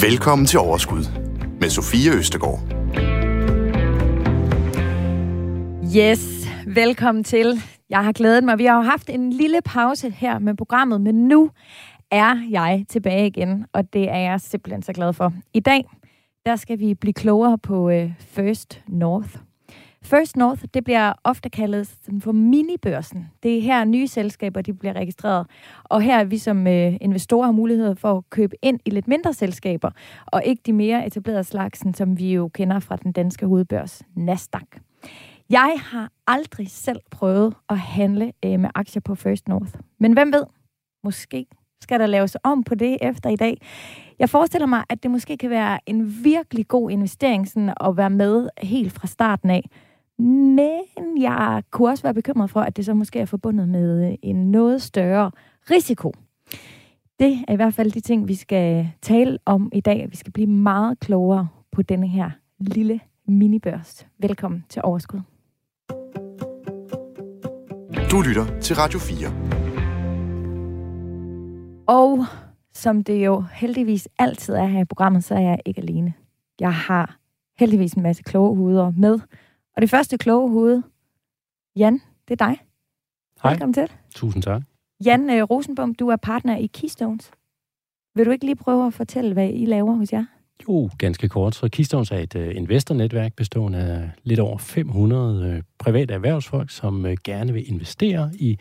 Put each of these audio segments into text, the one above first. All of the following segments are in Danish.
Velkommen til Overskud med Sofie Østegård. Yes, velkommen til. Jeg har glædet mig. Vi har jo haft en lille pause her med programmet, men nu er jeg tilbage igen, og det er jeg simpelthen så glad for. I dag, der skal vi blive klogere på øh, First North. First North, det bliver ofte kaldet for minibørsen. Det er her nye selskaber, de bliver registreret. Og her er vi som øh, investorer har mulighed for at købe ind i lidt mindre selskaber, og ikke de mere etablerede slagsen, som vi jo kender fra den danske hovedbørs, Nasdaq. Jeg har aldrig selv prøvet at handle øh, med aktier på First North. Men hvem ved? Måske skal der laves om på det efter i dag. Jeg forestiller mig, at det måske kan være en virkelig god investering sådan at være med helt fra starten af. Men jeg kunne også være bekymret for, at det så måske er forbundet med en noget større risiko. Det er i hvert fald de ting, vi skal tale om i dag. Vi skal blive meget klogere på denne her lille minibørs. Velkommen til Overskud. Du lytter til Radio 4. Og som det jo heldigvis altid er her i programmet, så er jeg ikke alene. Jeg har heldigvis en masse kloge hoveder med. Og det første kloge hoved, Jan, det er dig. Hej. Velkommen til. Tusind tak. Jan uh, Rosenbom, du er partner i Keystones. Vil du ikke lige prøve at fortælle, hvad I laver hos jer? Jo, ganske kort. Så Keystones er et uh, investornetværk bestående af lidt over 500 uh, private erhvervsfolk, som uh, gerne vil investere i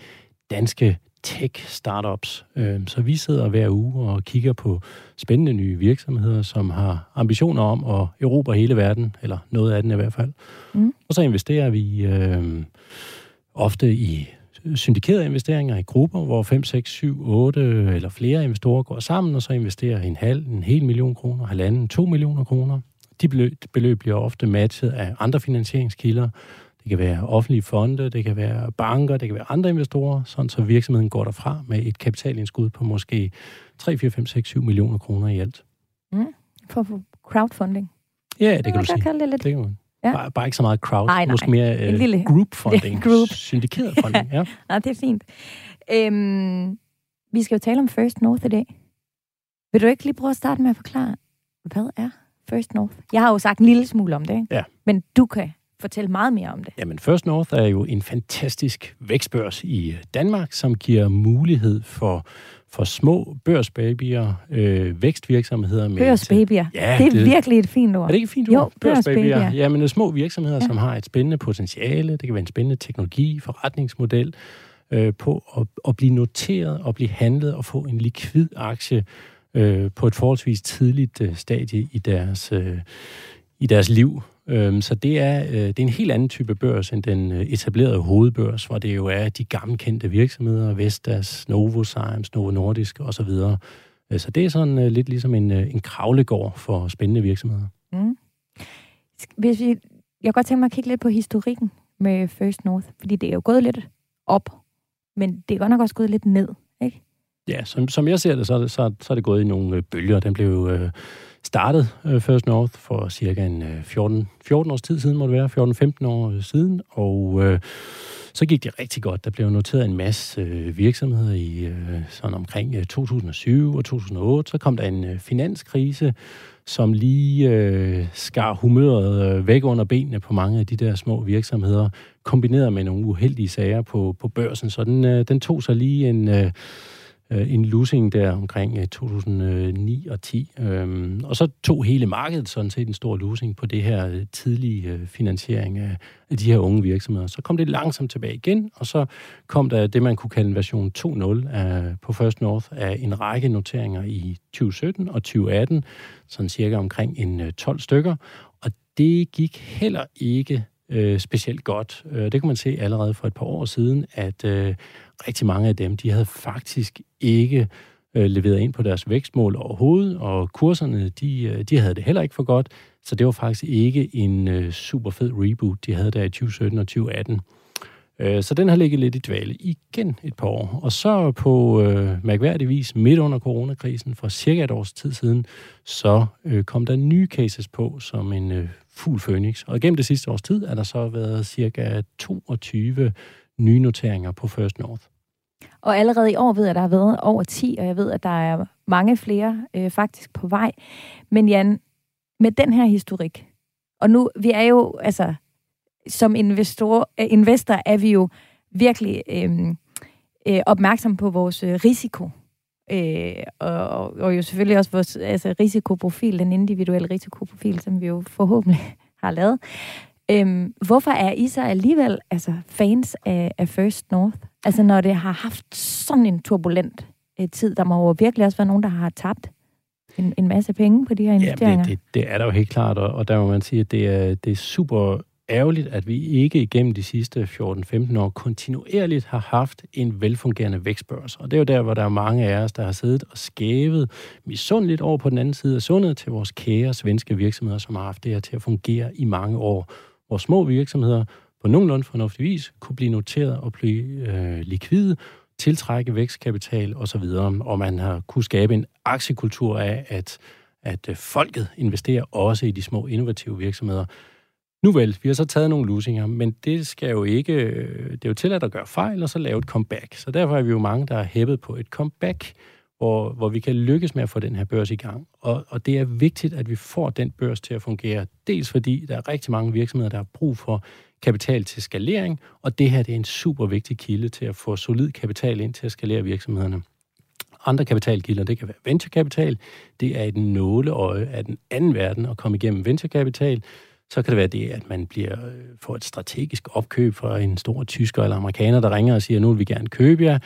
danske tech-startups. Øhm, så vi sidder hver uge og kigger på spændende nye virksomheder, som har ambitioner om at erobre hele verden, eller noget af den i hvert fald. Mm. Og så investerer vi øh, ofte i syndikerede investeringer i grupper, hvor 5, 6, 7, 8 eller flere investorer går sammen, og så investerer en halv, en hel million kroner, halvanden, to millioner kroner. De beløb, beløb bliver ofte matchet af andre finansieringskilder, det kan være offentlige fonde, det kan være banker, det kan være andre investorer, sådan så virksomheden går derfra med et kapitalindskud på måske 3, 4, 5, 6, 7 millioner kroner i alt. Mm. For, crowdfunding. Ja, det kan du sige. Kalde det lidt. Det kan man. Ja. Bare, bare ikke så meget crowd, nej, nej. måske mere uh, lille... group funding, ja, group. syndikeret funding. Ja. nej, det er fint. Øhm, vi skal jo tale om First North i dag. Vil du ikke lige prøve at starte med at forklare, hvad er First North? Jeg har jo sagt en lille smule om det, ikke? Ja. men du kan fortælle meget mere om det. Jamen, First North er jo en fantastisk vækstbørs i Danmark, som giver mulighed for, for små børsbabyer, øh, vækstvirksomheder. Med børsbabyer? Ja, det er det, virkelig et fint ord. Er det ikke et fint jo, ord? Børsbabyer. Jamen, små virksomheder, ja. som har et spændende potentiale. Det kan være en spændende teknologi, forretningsmodel øh, på at, at blive noteret og blive handlet og få en likvid aktie øh, på et forholdsvis tidligt øh, stadie i deres, øh, i deres liv. Øhm, så det er, øh, det er en helt anden type børs end den øh, etablerede hovedbørs, hvor det jo er de gamle kendte virksomheder, Vestas, Novozymes, Novo Nordisk osv. Øh, så det er sådan lidt ligesom en, en kravlegård for spændende virksomheder. Mm. Hvis vi, jeg kan godt tænke mig at kigge lidt på historikken med First North, fordi det er jo gået lidt op, men det er godt nok også gået lidt ned, ikke? Ja, som, som jeg ser det, så er det, så, så er det gået i nogle bølger. Den blev øh, startede øh, First North for cirka en øh, 14, 14 års tid siden, må det være, 14-15 år øh, siden, og øh, så gik det rigtig godt. Der blev noteret en masse øh, virksomheder i øh, sådan omkring øh, 2007 og 2008. Så kom der en øh, finanskrise, som lige øh, skar humøret øh, væk under benene på mange af de der små virksomheder, kombineret med nogle uheldige sager på, på børsen. Så den, øh, den tog sig lige en... Øh, øh, en losing der omkring øh, 2009 og 10. Øhm, og så tog hele markedet sådan set en stor losing på det her øh, tidlige øh, finansiering af, af de her unge virksomheder. Så kom det langsomt tilbage igen, og så kom der det, man kunne kalde en version 2.0 af, øh, på First North af en række noteringer i 2017 og 2018, sådan cirka omkring en øh, 12 stykker. Og det gik heller ikke øh, specielt godt. Øh, det kan man se allerede for et par år siden, at øh, rigtig mange af dem, de havde faktisk ikke øh, leveret ind på deres vækstmål overhovedet, og kurserne, de, øh, de havde det heller ikke for godt, så det var faktisk ikke en øh, super fed reboot, de havde der i 2017 og 2018. Øh, så den har ligget lidt i dvale igen et par år. Og så på øh, mærkværdig vis midt under coronakrisen for cirka et års tid siden, så øh, kom der nye cases på som en øh, fugl phoenix. Og gennem det sidste års tid er der så været cirka 22 nye noteringer på First North. Og allerede i år ved jeg, at der har været over 10, og jeg ved, at der er mange flere øh, faktisk på vej. Men Jan, med den her historik, og nu, vi er jo, altså, som investor, øh, investor er vi jo virkelig øh, øh, opmærksom på vores øh, risiko. Øh, og, og jo selvfølgelig også vores altså, risikoprofil, den individuelle risikoprofil, som vi jo forhåbentlig har lavet. Øhm, hvorfor er I så alligevel altså, fans af, af First North? Altså når det har haft sådan en turbulent øh, tid, der må jo virkelig også være nogen, der har tabt en, en masse penge på de her investeringer. Ja, det, det, det er der jo helt klart, og, og der må man sige, at det er, det er super ærgerligt, at vi ikke igennem de sidste 14-15 år kontinuerligt har haft en velfungerende vækstbørs. Og det er jo der, hvor der er mange af os, der har siddet og skævet misundeligt over på den anden side af sundet til vores kære svenske virksomheder, som har haft det her til at fungere i mange år. Hvor små virksomheder på nogenlunde fornuftig vis kunne blive noteret og blive øh, likvide, tiltrække vækstkapital osv., og man har kunne skabe en aktiekultur af, at, at øh, folket investerer også i de små innovative virksomheder. Nu vel, vi har så taget nogle lusinger, men det skal jo ikke, det er jo tilladt at gøre fejl, og så lave et comeback. Så derfor er vi jo mange, der er hæppet på et comeback, hvor, hvor vi kan lykkes med at få den her børs i gang. Og, og det er vigtigt, at vi får den børs til at fungere. Dels fordi der er rigtig mange virksomheder, der har brug for kapital til skalering, og det her det er en super vigtig kilde til at få solid kapital ind til at skalere virksomhederne. Andre kapitalkilder, det kan være venturekapital, det er et nåleøje af den anden verden at komme igennem venturekapital, så kan det være det, at man bliver øh, får et strategisk opkøb fra en stor tysker eller amerikaner, der ringer og siger, nu vil vi gerne købe jer.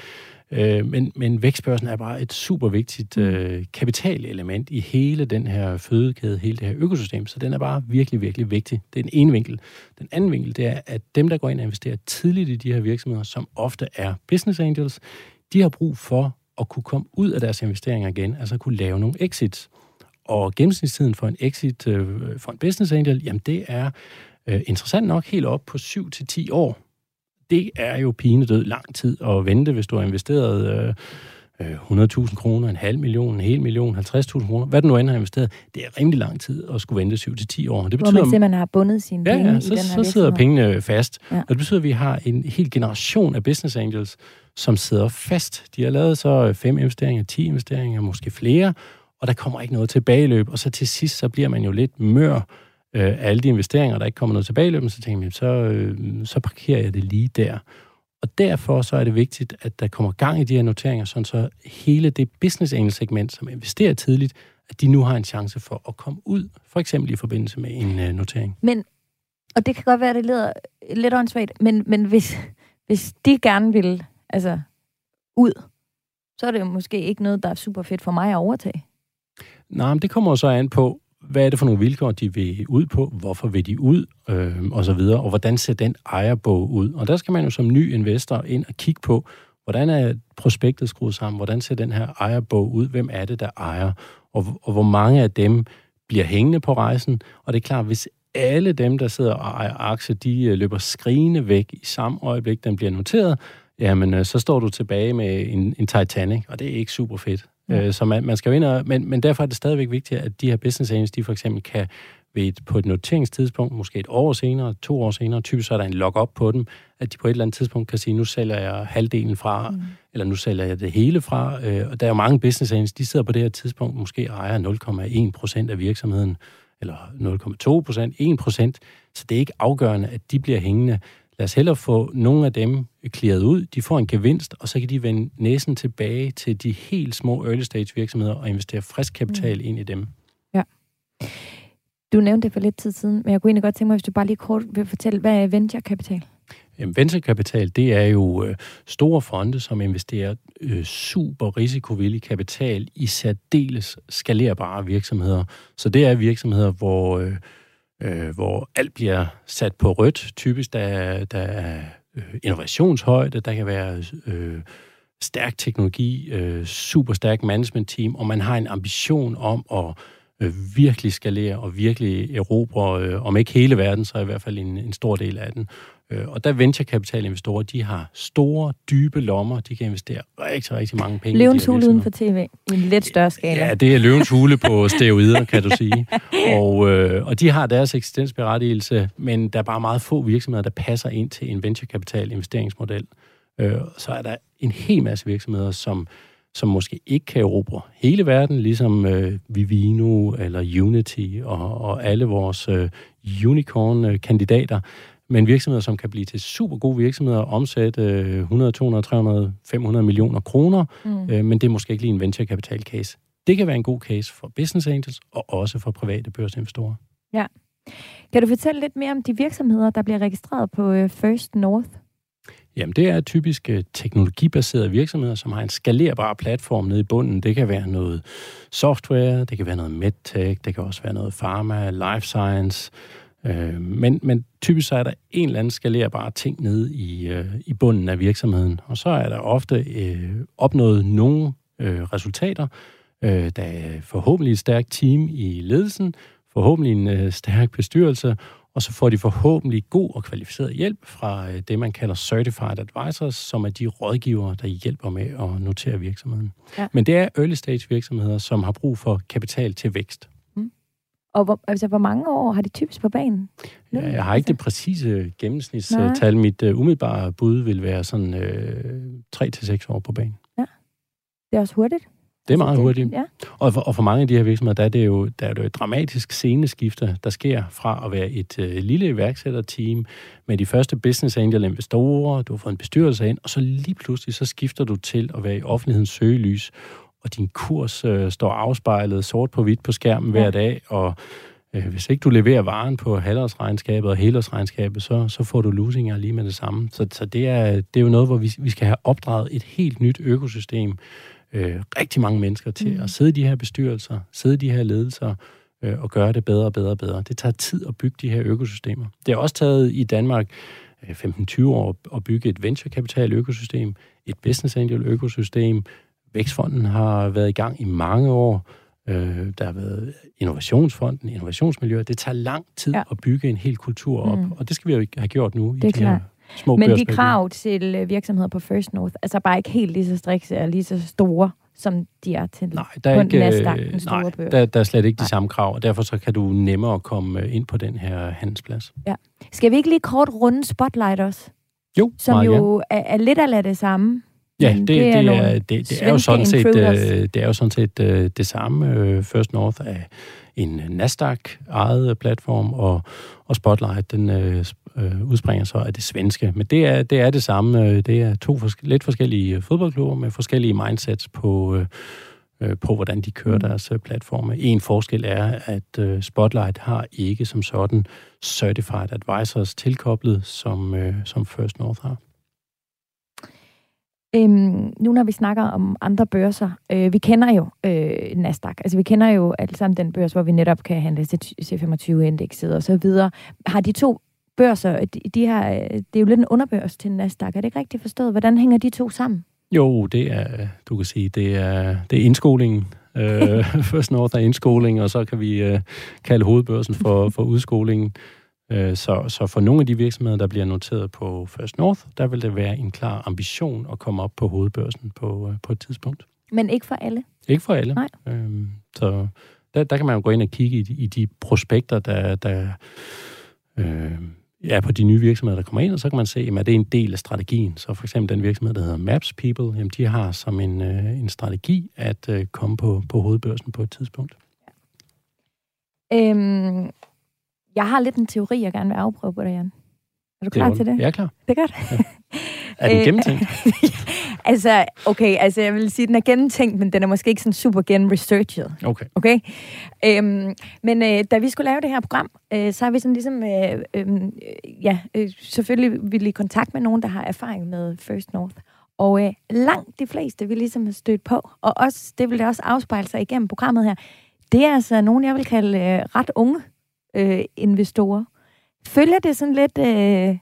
Øh, men, men vækstbørsen er bare et super vigtigt mm. øh, kapitalelement i hele den her fødekæde, hele det her økosystem, så den er bare virkelig, virkelig vigtig. Det er den ene vinkel. Den anden vinkel, det er, at dem, der går ind og investerer tidligt i de her virksomheder, som ofte er business angels, de har brug for at kunne komme ud af deres investeringer igen, altså kunne lave nogle exits. Og gennemsnitstiden for en exit øh, for en business angel, jamen det er øh, interessant nok helt op på 7 til 10 år. Det er jo pinedød lang tid at vente, hvis du har investeret øh, 100.000 kroner, en halv million, en hel million, 50.000 kroner, hvad du nu end har investeret, det er rimelig lang tid at skulle vente 7 til 10 år. Det betyder, Hvor man simpelthen har bundet sine ja, penge ja, så, i den her så sidder pengene fast. Ja. Og det betyder, at vi har en hel generation af business angels, som sidder fast. De har lavet så fem investeringer, 10 investeringer, måske flere, og der kommer ikke noget tilbageløb, og så til sidst, så bliver man jo lidt mør øh, af alle de investeringer, der ikke kommer noget tilbageløb, så tænker man, så, øh, så parkerer jeg det lige der. Og derfor så er det vigtigt, at der kommer gang i de her noteringer, sådan så hele det business angel segment, som investerer tidligt, at de nu har en chance for at komme ud, for eksempel i forbindelse med en øh, notering. Men, og det kan godt være, at det leder lidt åndssvagt, men, men hvis, hvis de gerne vil altså, ud, så er det jo måske ikke noget, der er super fedt for mig at overtage. Nej, men det kommer så an på, hvad er det for nogle vilkår, de vil ud på, hvorfor vil de ud, øh, og så videre, og hvordan ser den ejerbog ud. Og der skal man jo som ny investor ind og kigge på, hvordan er prospektet skruet sammen, hvordan ser den her ejerbog ud, hvem er det, der ejer, og, og hvor mange af dem bliver hængende på rejsen. Og det er klart, hvis alle dem, der sidder og ejer aktier, de øh, løber skrigende væk i samme øjeblik, den bliver noteret, jamen øh, så står du tilbage med en, en Titanic, og det er ikke super fedt. Ja. Øh, så man, man skal jo ind og, men, men derfor er det stadigvæk vigtigt, at de her business angels, de for eksempel kan ved et, på et noteringstidspunkt, måske et år senere, to år senere, typisk så er der en lock-up på dem, at de på et eller andet tidspunkt kan sige, nu sælger jeg halvdelen fra, mm. eller nu sælger jeg det hele fra. Øh, og der er jo mange business angels, de sidder på det her tidspunkt, måske ejer 0,1 procent af virksomheden, eller 0,2 procent, 1 procent. Så det er ikke afgørende, at de bliver hængende lad os hellere få nogle af dem klaret ud, de får en gevinst, og så kan de vende næsen tilbage til de helt små early stage virksomheder og investere frisk kapital mm. ind i dem. Ja. Du nævnte det for lidt tid siden, men jeg kunne egentlig godt tænke mig, hvis du bare lige kort vil fortælle, hvad er venturekapital? Jamen, venturekapital, det er jo øh, store fonde, som investerer øh, super risikovillig kapital i særdeles skalerbare virksomheder. Så det er virksomheder, hvor øh, øh, hvor alt bliver sat på rødt. Typisk der, der er øh, innovationshøjde, der kan være øh, stærk teknologi, øh, super stærk management team, og man har en ambition om at øh, virkelig skalere og virkelig erobre, øh, om ikke hele verden, så i hvert fald en, en stor del af den. Øh, og der venturekapitalinvestorer, de har store, dybe lommer. De kan investere rigtig, rigtig mange penge. Løvens hule uden for tv, i en lidt større skala. Ja, det er løvens hule på steroider, kan du sige. Og, øh, og de har deres eksistensberettigelse, men der er bare meget få virksomheder, der passer ind til en venturekapital investeringsmodel. Øh, så er der en hel masse virksomheder, som, som måske ikke kan erobre hele verden, ligesom øh, Vivino eller Unity og, og alle vores øh, unicorn-kandidater, men virksomheder, som kan blive til super gode virksomheder og omsætte øh, 100, 200, 300, 500 millioner kroner, mm. øh, men det er måske ikke lige en venture capital case. Det kan være en god case for business angels og også for private børsinvestorer. Ja. Kan du fortælle lidt mere om de virksomheder, der bliver registreret på øh, First North? Jamen, det er typisk øh, teknologibaserede virksomheder, som har en skalerbar platform nede i bunden. Det kan være noget software, det kan være noget medtech, det kan også være noget pharma, life science. Øh, men, men typisk så er der en eller anden skalerbar ting nede i, i bunden af virksomheden. Og så er der ofte øh, opnået nogle øh, resultater, Øh, der er forhåbentlig et stærkt team i ledelsen, forhåbentlig en øh, stærk bestyrelse, og så får de forhåbentlig god og kvalificeret hjælp fra øh, det, man kalder Certified Advisors, som er de rådgivere, der hjælper med at notere virksomheden. Ja. Men det er early stage virksomheder, som har brug for kapital til vækst. Og hvor, altså, hvor mange år har de typisk på banen? Ja, jeg har ikke det præcise gennemsnitstal. Mit uh, umiddelbare bud vil være sådan uh, 3-6 år på banen. Ja. Det er også hurtigt. Det er meget hurtigt. Ja. Og, for, og for mange af de her virksomheder, der er det jo, der er det jo et dramatisk sceneskifte, der sker fra at være et øh, lille iværksætterteam med de første business angel investorer, du har fået en bestyrelse ind, og så lige pludselig så skifter du til at være i offentlighedens søgelys, og din kurs øh, står afspejlet sort på hvidt på skærmen ja. hver dag, og øh, hvis ikke du leverer varen på halvårsregnskabet og helårsregnskabet, så, så får du losinger lige med det samme. Så, så det, er, det er jo noget, hvor vi, vi skal have opdraget et helt nyt økosystem, øh, rigtig mange mennesker til mm. at sidde i de her bestyrelser, sidde i de her ledelser øh, og gøre det bedre og bedre og bedre. Det tager tid at bygge de her økosystemer. Det har også taget i Danmark øh, 15-20 år at bygge et venture økosystem, et business angel økosystem. Vækstfonden har været i gang i mange år. Øh, der har været Innovationsfonden, Innovationsmiljøet. Det tager lang tid ja. at bygge en hel kultur op, mm. og det skal vi jo have gjort nu. Det er i de klart. Små Men de krav til øh, virksomheder på First North, altså bare ikke helt lige så strikse og lige så store, som de er til nej, der er på ikke, Nasdaq, den store nej, børs. Der, der er slet ikke de nej. samme krav, og derfor så kan du nemmere komme øh, ind på den her handelsplads. Ja. Skal vi ikke lige kort runde Spotlight også? Jo, Som jo er, er lidt af det samme. Ja, det, det, er, det, er, det, det er jo sådan set, øh, det er jo sådan set øh, det samme. Øh, First North er en Nasdaq-ejet platform, og, og Spotlight, den øh, udspringer så af det svenske. Men det er det, er det samme. Det er to fors- lidt forskellige fodboldklubber med forskellige mindsets på, øh, øh, på hvordan de kører mm. deres platforme. En forskel er, at øh, Spotlight har ikke som sådan Certified Advisors tilkoblet, som, øh, som First North har. Øhm, nu når vi snakker om andre børser, øh, vi kender jo øh, Nasdaq, altså vi kender jo alle sammen den børs, hvor vi netop kan handle C25-indekset og så videre. Har de to børser, de, de har, øh, det er jo lidt en underbørs til Nasdaq, er det ikke rigtigt forstået? Hvordan hænger de to sammen? Jo, det er, du kan sige, det er, det er indskolingen. øh, First North er indskoling, og så kan vi øh, kalde hovedbørsen for, for udskolingen. Øh, så, så for nogle af de virksomheder, der bliver noteret på First North, der vil det være en klar ambition at komme op på hovedbørsen på, øh, på et tidspunkt. Men ikke for alle? Ikke for alle. Nej. Øhm, så der, der kan man jo gå ind og kigge i, i de prospekter, der, der øh, ja, på de nye virksomheder, der kommer ind, og så kan man se, det er en del af strategien. Så for eksempel den virksomhed, der hedder Maps People, jamen de har som en, øh, en strategi at øh, komme på, på hovedbørsen på et tidspunkt. Øhm, jeg har lidt en teori, jeg gerne vil afprøve på dig, Jan. Er du klar det til det? Jeg er klar. Det er godt. Ja. Er den gennemtænkt? altså, okay, altså jeg vil sige, at den er gennemtænkt, men den er måske ikke sådan super genresearchet. Okay. Okay? Øhm, men øh, da vi skulle lave det her program, øh, så har vi sådan ligesom, øh, øh, ja, øh, selvfølgelig ville i kontakt med nogen, der har erfaring med First North. Og øh, langt de fleste, vi ligesom har stødt på, og også, det vil det også afspejle sig igennem programmet her, det er altså nogen, jeg vil kalde øh, ret unge øh, investorer. Følger det sådan lidt... Øh,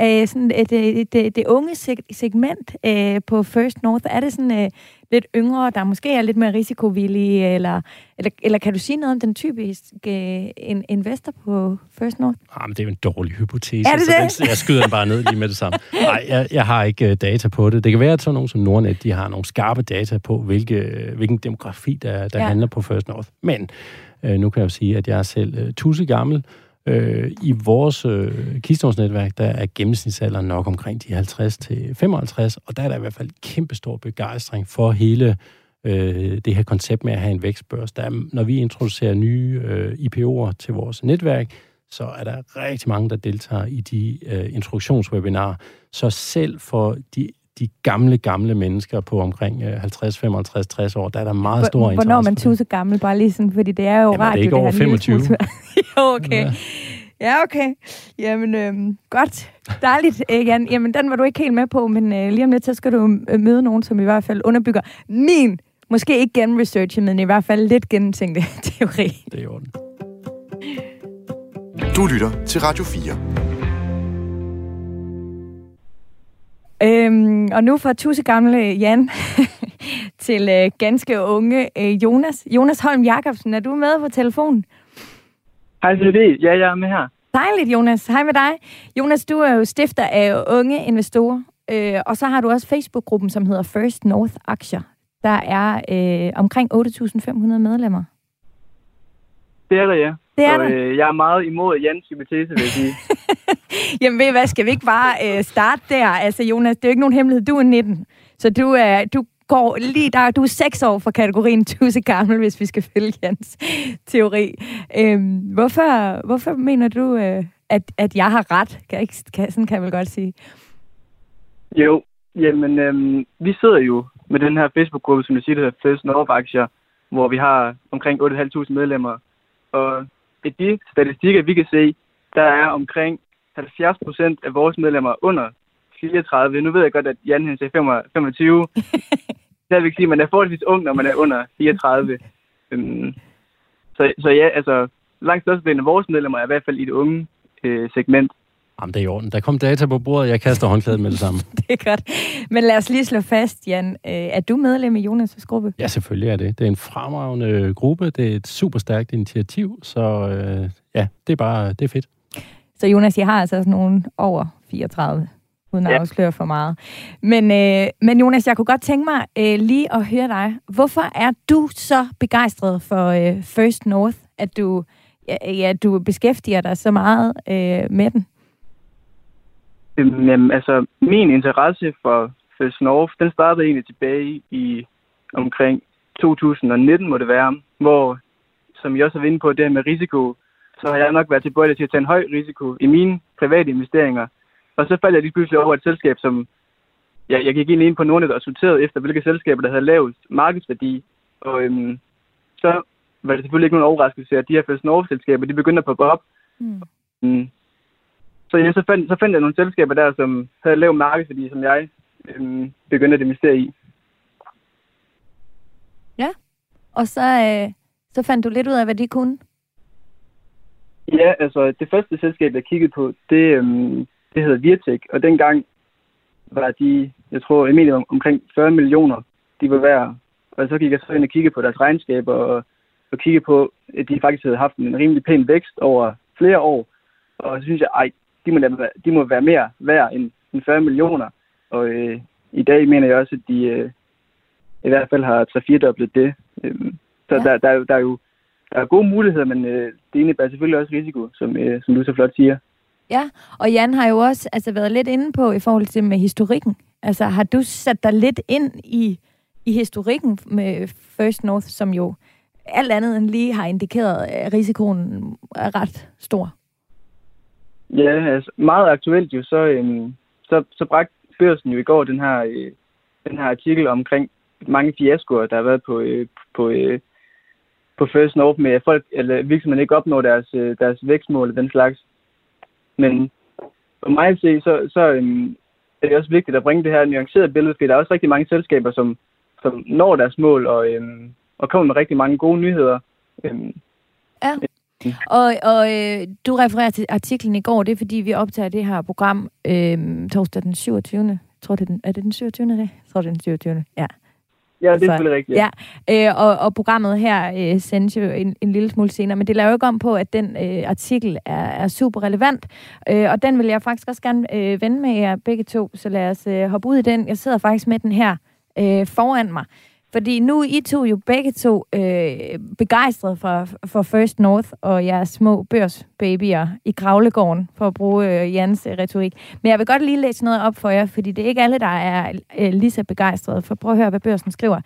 øh, sådan et, et, et, det unge segment øh, på First North? Er det sådan øh, lidt yngre, der måske er lidt mere risikovillige, eller, eller, eller kan du sige noget om den typiske øh, investor på First North? Ah, men det er jo en dårlig hypotese, er det så den, jeg skyder den bare ned lige med det samme. Nej, jeg, jeg har ikke uh, data på det. Det kan være, at sådan nogen som Nordnet, de har nogle skarpe data på, hvilke, hvilken demografi, der, der ja. handler på First North. Men Øh, nu kan jeg jo sige, at jeg er selv øh, tusse gammel, Øh, I vores øh, kistårsnetværk, der er gennemsnitsalderen nok omkring de 50 til 55, og der er der i hvert fald kæmpestor begejstring for hele øh, det her koncept med at have en vækstbørs. Der er, når vi introducerer nye øh, IPO'er til vores netværk, så er der rigtig mange, der deltager i de øh, introduktionswebinarer. Så selv for de de gamle, gamle mennesker på omkring 50, 55, 60 år, der er der meget stor interesse. Hvornår man tusind gammel, bare lige sådan, fordi det er jo Jamen, radio, det er ikke over 25. jo, okay. Ja. Ja, okay. Jamen, øhm, godt. Dejligt, øh, Jan. Jamen, den var du ikke helt med på, men øh, lige om lidt, så skal du øh, møde nogen, som i hvert fald underbygger min, måske ikke genresearchet, men i hvert fald lidt gennemtænkte teori. Det er i orden. Du lytter til Radio 4. Øhm, og nu fra tusse gamle Jan til øh, ganske unge øh, Jonas. Jonas Holm Jacobsen, er du med på telefonen? Hej, det Ja, jeg er med her. Dejligt, Jonas. Hej med dig. Jonas, du er jo stifter af Unge Investorer, øh, og så har du også Facebook-gruppen, som hedder First North Aktier. Der er øh, omkring 8.500 medlemmer. Det er der, ja. Det er så, øh, jeg er meget imod Jans hypotese, vil jeg sige. Jamen ved hvad, skal vi ikke bare øh, starte der? Altså Jonas, det er jo ikke nogen hemmelighed. Du er 19, så du er, du går lige der. Du er 6 år fra kategorien tusse gammel, hvis vi skal følge Jans teori. Øhm, hvorfor, hvorfor mener du, øh, at, at jeg har ret? Kan ikke, kan, sådan kan jeg vel godt sige. Jo, jamen øhm, vi sidder jo med den her Facebook-gruppe, som du siger, der hedder Fælles hvor vi har omkring 8.500 medlemmer. Og i de statistikker, vi kan se, der er omkring 70 procent af vores medlemmer under 34. Nu ved jeg godt, at Jan han siger 25. det vil sige, at man er forholdsvis ung, når man er under 34. Øhm, så, så ja, altså, langt størstedelen af vores medlemmer er i hvert fald i det unge øh, segment. Jamen, det er i orden. Der kom data på bordet, jeg kaster håndklædet med det samme. det er godt. Men lad os lige slå fast, Jan. Øh, er du medlem i Jonas' gruppe? Ja, selvfølgelig er det. Det er en fremragende gruppe. Det er et super stærkt initiativ, så øh, ja, det er bare det er fedt. Så Jonas, jeg har altså sådan nogen over 34, uden at ja. afsløre for meget. Men, øh, men Jonas, jeg kunne godt tænke mig øh, lige at høre dig. Hvorfor er du så begejstret for øh, First North, at du, ja, ja, du beskæftiger dig så meget øh, med den? Jamen, altså, min interesse for First North, den startede egentlig tilbage i omkring 2019, må det være, hvor, som jeg også været inde på, det her med risiko, så har jeg nok været tilbøjelig til at tage en høj risiko i mine private investeringer. Og så faldt jeg lige pludselig over et selskab, som ja, jeg gik ind på nogle, der sorterede efter, hvilke selskaber, der havde lavest markedsværdi. Og øhm, så var det selvfølgelig ikke nogen overraskelse, at de her First North-selskaber, de begyndte at poppe op. Mm. Mm. Så, ja, så, fandt, så fandt jeg nogle selskaber der, som havde lav markedsværdi, som jeg øhm, begyndte at investere i. Ja, og så, øh, så fandt du lidt ud af, hvad de kunne? Ja, altså det første selskab, jeg kiggede på, det, øhm, det hedder Virtek, og dengang var de, jeg tror, jeg om, omkring 40 millioner, de var værd. Og så gik jeg så ind og kiggede på deres regnskaber, og, og kiggede på, at de faktisk havde haft en rimelig pæn vækst over flere år. Og så synes jeg, ej, de må, de må være mere værd end, end 40 millioner. Og øh, i dag mener jeg også, at de øh, i hvert fald har 3-4 dobblet det. Øhm, så ja. der, der, er der er jo der er gode muligheder, men øh, det indebærer selvfølgelig også risiko, som, øh, som du så flot siger. Ja, og Jan har jo også altså, været lidt inde på i forhold til med historikken. Altså, har du sat dig lidt ind i, i historikken med First North, som jo alt andet end lige har indikeret, at risikoen er ret stor? Ja, altså meget aktuelt jo, så, øhm, så, så bragte børsen jo i går den her, øh, den her artikel omkring mange fiaskoer, der har været på, øh, på, øh, på First North med, at folk, eller virksomheden ikke opnår deres, øh, deres vækstmål og den slags. Men for mig at se, så, så øhm, er det også vigtigt at bringe det her nuancerede billede, fordi der er også rigtig mange selskaber, som, som når deres mål og, øhm, og kommer med rigtig mange gode nyheder. Øhm, ja. Og, og øh, du refererer til artiklen i går, det er fordi, vi optager det her program øh, torsdag den 27. Jeg tror, det er, den, er det den 27. dag? Jeg tror, det er den 27. Ja. Ja, det er selvfølgelig rigtigt. Ja, ja øh, og, og programmet her øh, sendes jo en, en lille smule senere, men det laver jo ikke om på, at den øh, artikel er, er super relevant, øh, og den vil jeg faktisk også gerne øh, vende med jer begge to, så lad os øh, hoppe ud i den. Jeg sidder faktisk med den her øh, foran mig, fordi nu er I to jo begge to øh, begejstrede for, for First North og jeres små børsbabyer i Kravlegården, for at bruge øh, Jans øh, retorik. Men jeg vil godt lige læse noget op for jer, fordi det er ikke alle, der er øh, lige så begejstrede. For prøv at høre, hvad børsen skriver.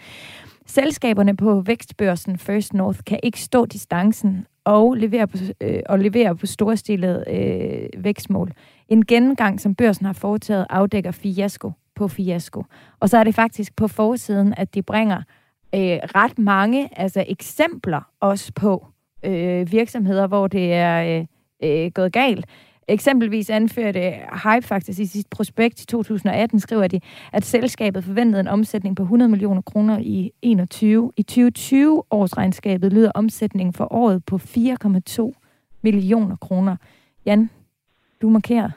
Selskaberne på vækstbørsen First North kan ikke stå distancen og levere på, øh, og levere på storstilede øh, vækstmål. En gennemgang, som børsen har foretaget, afdækker fiasko på fiasko. Og så er det faktisk på forsiden, at de bringer øh, ret mange altså eksempler også på øh, virksomheder, hvor det er øh, øh, gået galt. Eksempelvis anførte Hype faktisk i sit prospekt i 2018, skriver de, at selskabet forventede en omsætning på 100 millioner kroner i 21. I 2020 årsregnskabet lyder omsætningen for året på 4,2 millioner kroner. Jan, du markerer.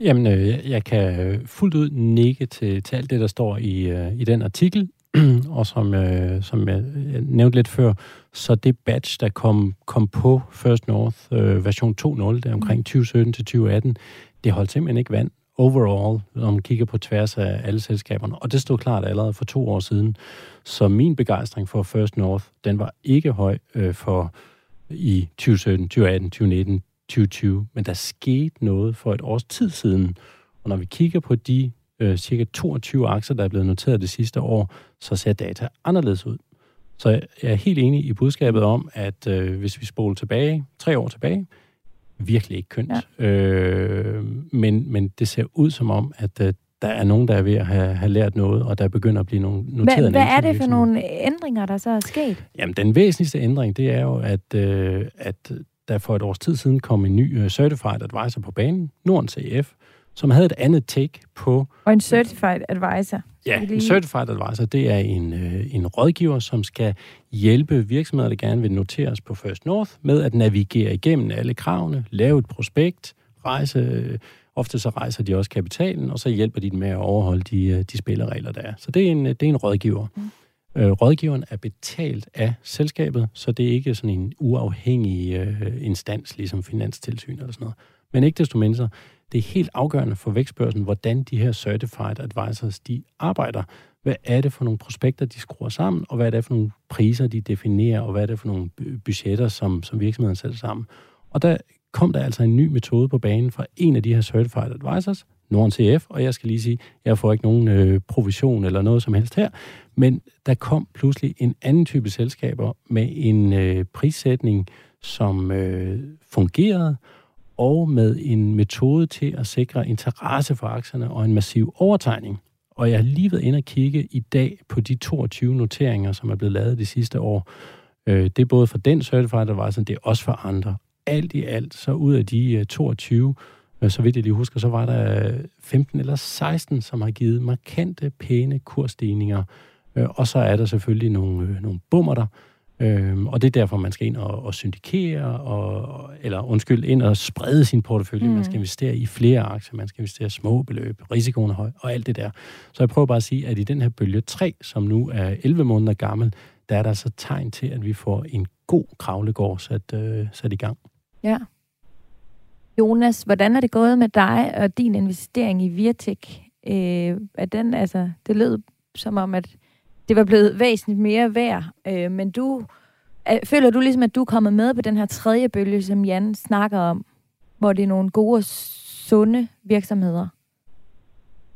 Jamen, øh, jeg kan fuldt ud nikke til, til alt det, der står i, øh, i den artikel, og som, øh, som jeg, nævnte lidt før, så det batch, der kom, kom på First North øh, version 2.0, der omkring 2017 til 2018, det holdt simpelthen ikke vand overall, når man kigger på tværs af alle selskaberne. Og det stod klart allerede for to år siden. Så min begejstring for First North, den var ikke høj øh, for i 2017, 2018, 2019, 2020, men der skete noget for et års tid siden. Og når vi kigger på de øh, cirka 22 aktier, der er blevet noteret det sidste år, så ser data anderledes ud. Så jeg er helt enig i budskabet om, at øh, hvis vi spoler tilbage, tre år tilbage, virkelig ikke kønt. Ja. Øh, men, men det ser ud som om, at øh, der er nogen, der er ved at have, have lært noget, og der begynder at blive nogle noteret Hvad, hvad er det for nogle ændringer, der så er sket? Jamen, den væsentligste ændring, det er jo, at, øh, at der for et års tid siden kom en ny uh, Certified Advisor på banen, Norden CF, som havde et andet take på... Og en Certified Advisor. Ja, en Certified Advisor, det er en, uh, en rådgiver, som skal hjælpe virksomheder, der gerne vil noteres på First North, med at navigere igennem alle kravene, lave et prospekt, rejse... Ofte så rejser de også kapitalen, og så hjælper de dem med at overholde de, øh, de spilleregler, der er. Så det er en, det er en rådgiver. Mm. Øh, rådgiveren er betalt af selskabet, så det er ikke sådan en uafhængig øh, instans, ligesom Finanstilsyn eller sådan noget. Men ikke desto mindre, det er helt afgørende for vækstbørsen, hvordan de her certified advisors, de arbejder. Hvad er det for nogle prospekter, de skruer sammen, og hvad er det for nogle priser, de definerer, og hvad er det for nogle budgetter, som, som virksomheden sætter sammen. Og der kom der altså en ny metode på banen fra en af de her certified advisors, Norden CF, og jeg skal lige sige, jeg får ikke nogen øh, provision eller noget som helst her, men der kom pludselig en anden type selskaber med en øh, prissætning, som øh, fungerede, og med en metode til at sikre interesse for aktierne og en massiv overtegning. Og jeg har lige været inde og kigge i dag på de 22 noteringer, som er blevet lavet de sidste år. Øh, det er både for den certified advisor, det er også for andre. Alt i alt, så ud af de øh, 22, så vidt jeg lige husker, så var der 15 eller 16, som har givet markante, pæne kursstigninger Øh, og så er der selvfølgelig nogle, øh, nogle bummer der, øh, og det er derfor, man skal ind og, og syndikere, og, eller undskyld, ind og sprede sin portefølje. Mm. Man skal investere i flere aktier, man skal investere små beløb, risikoen er høj, og alt det der. Så jeg prøver bare at sige, at i den her bølge 3, som nu er 11 måneder gammel, der er der så tegn til, at vi får en god kravlegård sat, øh, sat i gang. Ja. Jonas, hvordan er det gået med dig og din investering i Virtek? Øh, er den, altså, det lød som om, at det var blevet væsentligt mere værd. Øh, men du, øh, føler du ligesom, at du er kommet med på den her tredje bølge, som Jan snakker om, hvor det er nogle gode og sunde virksomheder?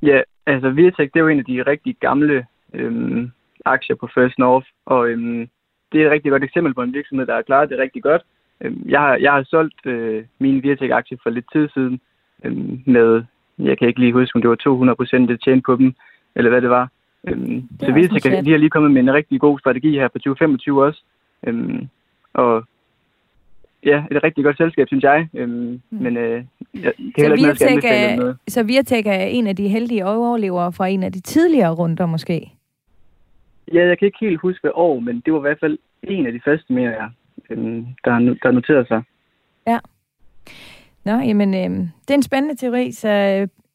Ja, altså Virtek, det er jo en af de rigtig gamle øhm, aktier på First North, og øhm, det er et rigtig godt eksempel på en virksomhed, der har klaret det rigtig godt. Øhm, jeg, har, jeg har solgt øh, min Virtek-aktie for lidt tid siden øhm, med, jeg kan ikke lige huske, om det var 200 procent, det tjente på dem, eller hvad det var. Øhm, så vi de har lige kommet med en rigtig god strategi her for 2025 også. Øhm, og ja, et rigtig godt selskab, synes jeg. Øhm, mm. Men øh, jeg kan heller ikke Virtek er, noget. Så Virtek er en af de heldige overlevere fra en af de tidligere runder måske? Ja, jeg kan ikke helt huske hvad år, men det var i hvert fald en af de første, mere, jeg, øhm, der, der noterede sig. Ja. Nå, jamen, øh, det er en spændende teori, så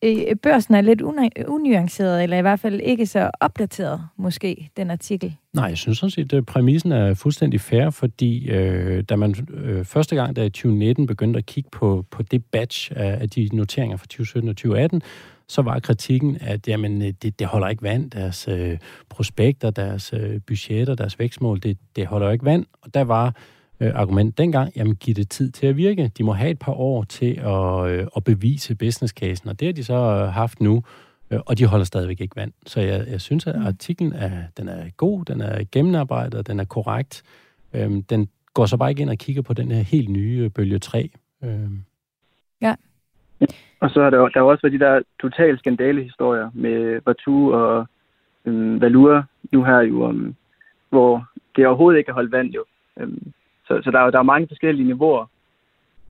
øh, børsen er lidt unuanceret, eller i hvert fald ikke så opdateret, måske, den artikel. Nej, jeg synes sådan set, at præmissen er fuldstændig fair, fordi øh, da man øh, første gang, da i 2019 begyndte at kigge på, på det batch af, af de noteringer fra 2017 og 2018, så var kritikken, at jamen, øh, det, det holder ikke vand. Deres øh, prospekter, deres øh, budgetter, deres vækstmål, det, det holder ikke vand. Og der var øh, argument dengang, jamen giv det tid til at virke. De må have et par år til at, øh, at bevise businesscasen, og det har de så øh, haft nu, øh, og de holder stadigvæk ikke vand. Så jeg, jeg synes, at mm. artiklen er, den er god, den er gennemarbejdet, den er korrekt. Øh, den går så bare ikke ind og kigger på den her helt nye øh, bølge 3. Øh. Ja. Og så har der, der har også været de der totale skandalehistorier med Vatu og øhm, Valura nu her jo, um, hvor det overhovedet ikke har holdt vand jo. Øhm, så, så der, er, der er mange forskellige niveauer.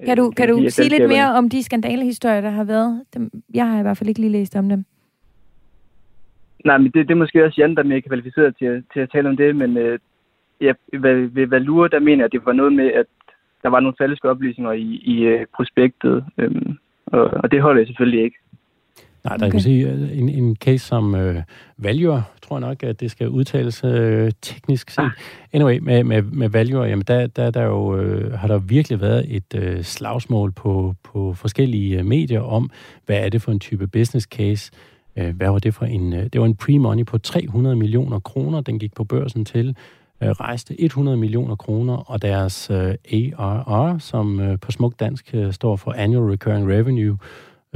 Kan du, kan du sige lidt mere om de skandalehistorier, der har været? Dem, jeg har i hvert fald ikke lige læst om dem. Nej, men det, det er måske også Jan, der er mere kvalificeret til, til at tale om det, men øh, ja, ved, ved Valur, der mener jeg, at det var noget med, at der var nogle falske oplysninger i, i øh, prospektet, øhm, og, og det holder jeg selvfølgelig ikke. Nej, der okay. kan sige, en, en case som øh, Valure, tror jeg nok, at det skal udtales øh, teknisk set. Ah. Anyway, med, med, med Valure, jamen der, der, der jo, øh, har der virkelig været et øh, slagsmål på, på forskellige øh, medier om, hvad er det for en type business case, øh, hvad var det for en, øh, det var en pre-money på 300 millioner kroner, den gik på børsen til, øh, rejste 100 millioner kroner, og deres øh, ARR, som øh, på smuk dansk øh, står for Annual Recurring Revenue,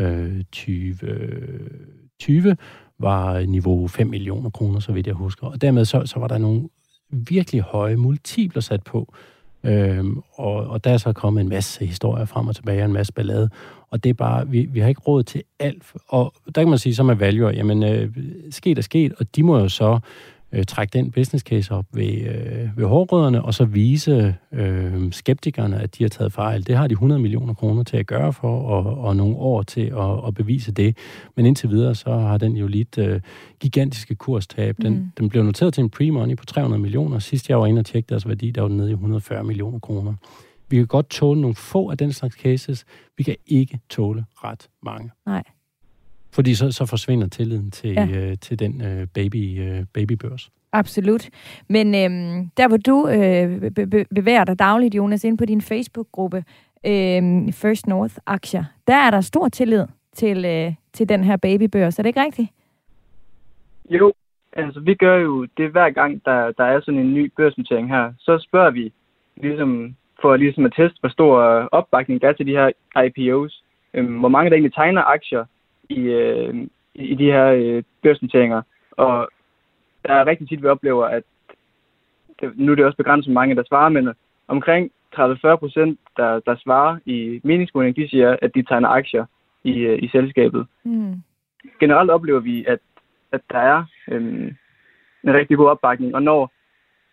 øh, 2020 var niveau 5 millioner kroner, så vidt jeg husker. Og dermed så, så var der nogle virkelig høje multipler sat på. Øhm, og, og der er så kommet en masse historier frem og tilbage, en masse ballade. Og det er bare, vi, vi har ikke råd til alt. Og der kan man sige, som er value, jamen øh, sket er sket, og de må jo så øh, trække den business case op ved, øh, ved hårdrødderne, og så vise øh, skeptikerne, at de har taget fejl. Det har de 100 millioner kroner til at gøre for, og, og nogle år til at, at bevise det. Men indtil videre, så har den jo lidt øh, gigantiske kurstab. Den, mm. den blev noteret til en pre-money på 300 millioner. Sidst jeg var inde og tjekke deres værdi, der var den nede i 140 millioner kroner. Vi kan godt tåle nogle få af den slags cases. Vi kan ikke tåle ret mange. Nej. Fordi så, så forsvinder tilliden til, ja. øh, til den øh, baby, øh, babybørs. Absolut. Men øh, der, hvor du øh, be- be- bevæger dig dagligt, Jonas, ind på din Facebook-gruppe, øh, First North Aktier, der er der stor tillid til, øh, til den her babybørs. Er det ikke rigtigt? Jo, altså vi gør jo det hver gang, der, der er sådan en ny børsnotering her. Så spørger vi ligesom, for ligesom at teste, hvor stor opbakning der er til de her IPOs. Øh, hvor mange der egentlig tegner aktier i, øh, i de her øh, børsnoteringer. Og der er rigtig tit, vi oplever, at det, nu er det også begrænset mange, der svarer, men omkring 30-40 procent, der, der svarer i meningsmåling, de siger, at de tegner aktier i, øh, i selskabet. Mm. Generelt oplever vi, at, at der er øh, en rigtig god opbakning, og når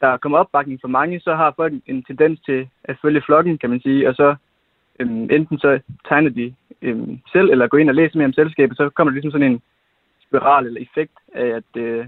der kommer opbakning for mange, så har folk en tendens til at følge flokken, kan man sige, og så øhm, enten så tegner de øh, selv, eller gå ind og læser mere om selskabet, så kommer der ligesom sådan en spiral eller effekt af, at, øh,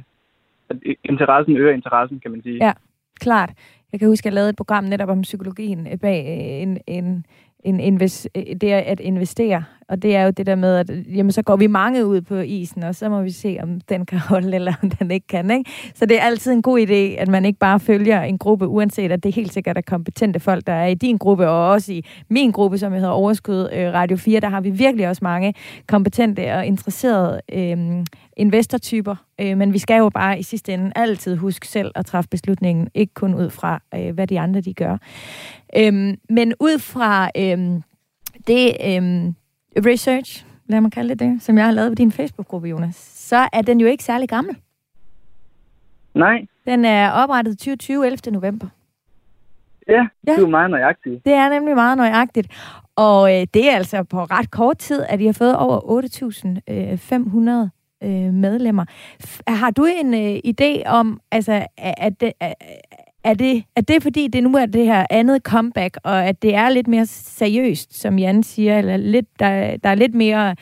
at interessen øger interessen, kan man sige. Ja, klart. Jeg kan huske, at jeg lavede et program netop om psykologien øh, bag øh, en, en, en invest, øh, det er at investere. Og det er jo det der med, at jamen, så går vi mange ud på isen, og så må vi se, om den kan holde, eller om den ikke kan. Ikke? Så det er altid en god idé, at man ikke bare følger en gruppe, uanset at det helt sikkert er kompetente folk, der er i din gruppe, og også i min gruppe, som hedder Overskud øh, Radio 4. Der har vi virkelig også mange kompetente og interesserede øh, investortyper. Øh, men vi skal jo bare i sidste ende altid huske selv at træffe beslutningen, ikke kun ud fra, øh, hvad de andre de gør. Øh, men ud fra øh, det... Øh, research, lad mig kalde det det, som jeg har lavet på din Facebook-gruppe, Jonas, så er den jo ikke særlig gammel. Nej. Den er oprettet 2020 11. november. Ja, ja, det er meget nøjagtigt. Det er nemlig meget nøjagtigt. Og øh, det er altså på ret kort tid, at I har fået over 8.500 øh, medlemmer. Har du en øh, idé om, altså, at, det, at, er det, er det fordi, det nu er det her andet comeback, og at det er lidt mere seriøst, som Jan siger, eller lidt, der, der er lidt mere,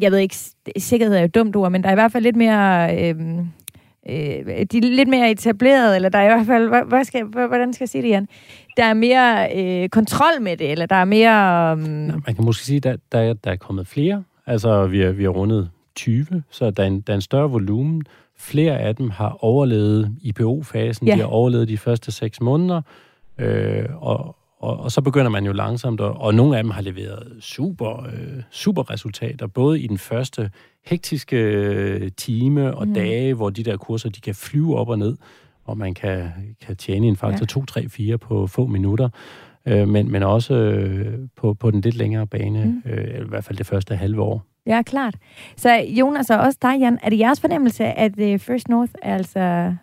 jeg ved ikke, sikkerhed er jo et dumt ord, men der er i hvert fald lidt mere, øh, øh, de er lidt mere etableret, eller der er i hvert fald, hvad, hvad skal, hvordan skal jeg sige det, Jan? Der er mere øh, kontrol med det, eller der er mere... Øh... Nå, man kan måske sige, at der, der, der er kommet flere. Altså, vi har, vi har rundet 20, så der er en, der er en større volumen. Flere af dem har overlevet IPO-fasen, ja. de har overlevet de første seks måneder, øh, og, og, og så begynder man jo langsomt, og, og nogle af dem har leveret super, øh, super resultater, både i den første hektiske øh, time og mm. dage, hvor de der kurser, de kan flyve op og ned, og man kan, kan tjene en faktor ja. 2, 3, 4 på få minutter, øh, men, men også øh, på, på den lidt længere bane, mm. øh, i hvert fald det første halve år. Ja, klart. Så Jonas og også dig, Jan, er det jeres fornemmelse, at øh, First North er altså...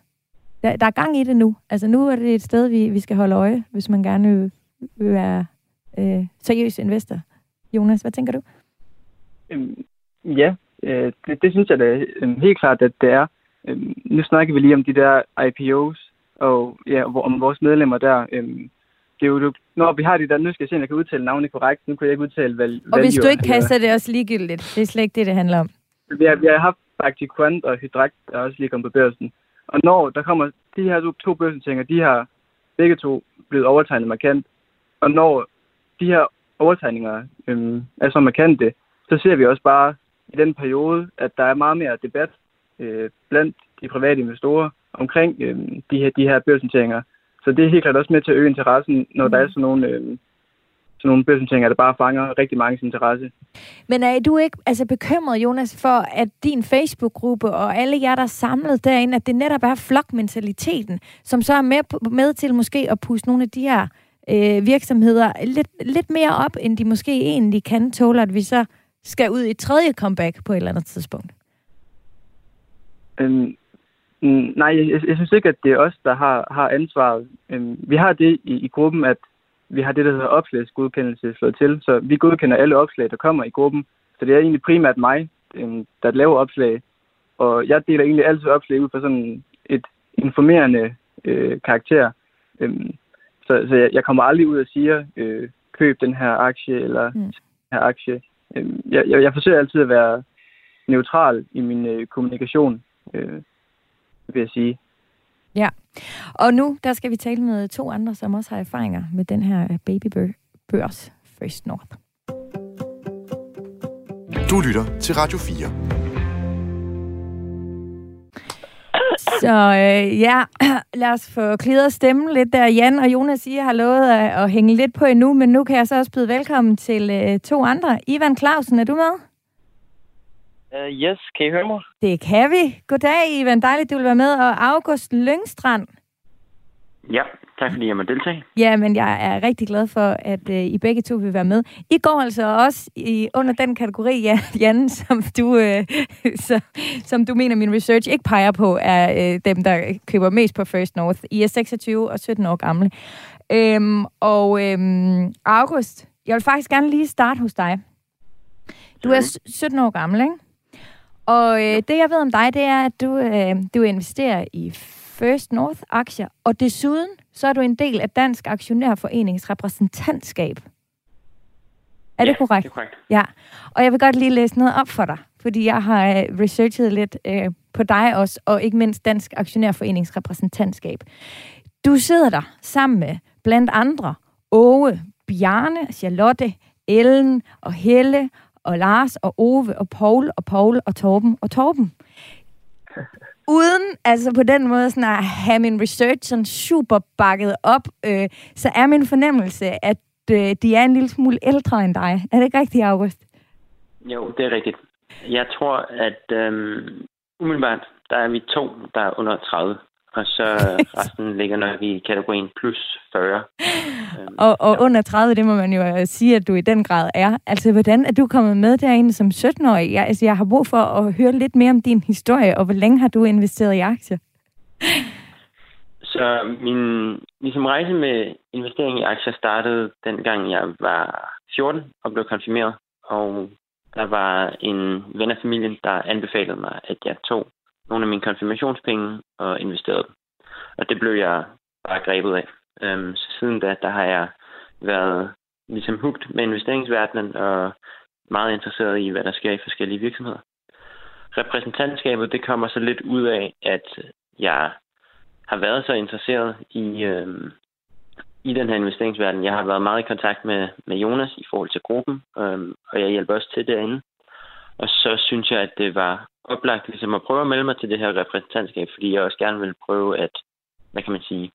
Der, der er gang i det nu. Altså nu er det et sted, vi, vi skal holde øje, hvis man gerne vil, vil være øh, seriøs investor. Jonas, hvad tænker du? Øhm, ja, øh, det, det synes jeg da øh, helt klart, at det er. Øh, nu snakker vi lige om de der IPOs, og ja, om vores medlemmer der. Øh, det er jo, når vi har de der, nu skal jeg se, om jeg kan udtale navnet korrekt, nu kan jeg ikke udtale val, Og hvis du ikke kan, så er det også ligegyldigt. Det er slet ikke det, det handler om. Vi har, vi har haft faktisk Quant og Hydrak, der også lige kommet på børsen. Og når der kommer de her to, to børsentinger, de har begge to blevet overtegnet markant. Og når de her overtegninger øhm, er så markante, så ser vi også bare i den periode, at der er meget mere debat øh, blandt de private investorer omkring øh, de her, de her børsnoteringer. Så det er helt klart også med til at øge interessen, når mm. der er sådan nogle, øh, sådan nogle børsnoteringer, der bare fanger rigtig mange interesse. Men er du ikke altså, bekymret, Jonas, for at din Facebook-gruppe og alle jer, der er samlet derinde, at det netop er flokmentaliteten, som så er med, med til måske at puste nogle af de her øh, virksomheder lidt, lidt mere op, end de måske egentlig kan tåle, at vi så skal ud i et tredje comeback på et eller andet tidspunkt? Øhm, Mm, nej, jeg, jeg synes ikke, at det er os, der har, har ansvaret. Øhm, vi har det i, i gruppen, at vi har det, der hedder opslagsgodkendelse slået til. Så vi godkender alle opslag, der kommer i gruppen. Så det er egentlig primært mig, øhm, der laver opslag. Og jeg deler egentlig altid opslag ud fra sådan et informerende øh, karakter. Øhm, så så jeg, jeg kommer aldrig ud og siger, øh, køb den her aktie eller mm. den her aktie. Øhm, jeg, jeg, jeg forsøger altid at være neutral i min øh, kommunikation. Øh, vil jeg sige. Ja, og nu der skal vi tale med to andre, som også har erfaringer med den her babybørs First North. Du lytter til Radio 4. Så øh, ja, lad os få klidret stemmen lidt der. Jan og Jonas siger, har lovet at, at hænge lidt på endnu, men nu kan jeg så også byde velkommen til øh, to andre. Ivan Clausen, er du med? Uh, yes, kan I høre mig? Det kan vi. Goddag, Ivan. Dejligt, du vil være med. Og August Lyngstrand. Ja, tak fordi jeg må deltage. Ja, men jeg er rigtig glad for, at uh, I begge to vil være med. I går altså også i, under den kategori, ja, Jan, som du, uh, så, som du mener, min research ikke peger på, er uh, dem, der køber mest på First North. I er 26 og 17 år gamle. Øhm, og øhm, August, jeg vil faktisk gerne lige starte hos dig. Du er 17 år gammel, ikke? Og øh, det, jeg ved om dig, det er, at du, øh, du investerer i First North-aktier, og desuden så er du en del af Dansk Aktionærforenings repræsentantskab. Er ja, det korrekt? det er korrekt. Ja, og jeg vil godt lige læse noget op for dig, fordi jeg har øh, researchet lidt øh, på dig også, og ikke mindst Dansk Aktionærforenings repræsentantskab. Du sidder der sammen med blandt andre Åge, Bjarne, Charlotte, Ellen og Helle og Lars og Ove og Paul og Paul og Torben og Torben. Uden altså på den måde sådan at have min research sådan super bakket op, øh, så er min fornemmelse, at øh, de er en lille smule ældre end dig. Er det ikke rigtigt, August? Jo, det er rigtigt. Jeg tror, at øh, umiddelbart, der er vi to, der er under 30 og så resten ligger nok i kategorien plus 40. og, og ja. under 30, det må man jo øh, sige, at du i den grad er. Altså, hvordan er du kommet med derinde som 17-årig? Jeg, altså, jeg har brug for at høre lidt mere om din historie, og hvor længe har du investeret i aktier? Så min ligesom rejse med investering i aktier startede dengang jeg var 14 og blev konfirmeret. Og der var en ven af familien, der anbefalede mig, at jeg tog nogle af mine konfirmationspenge og investerede dem. Og det blev jeg bare grebet af. Øhm, så siden da, der har jeg været ligesom hugt med investeringsverdenen og meget interesseret i, hvad der sker i forskellige virksomheder. Repræsentantskabet, det kommer så lidt ud af, at jeg har været så interesseret i, øhm, i den her investeringsverden. Jeg har været meget i kontakt med, med Jonas i forhold til gruppen, øhm, og jeg hjælper også til derinde. Og så synes jeg, at det var oplagt ligesom at prøve at melde mig til det her repræsentantskab, fordi jeg også gerne vil prøve at, hvad kan man sige,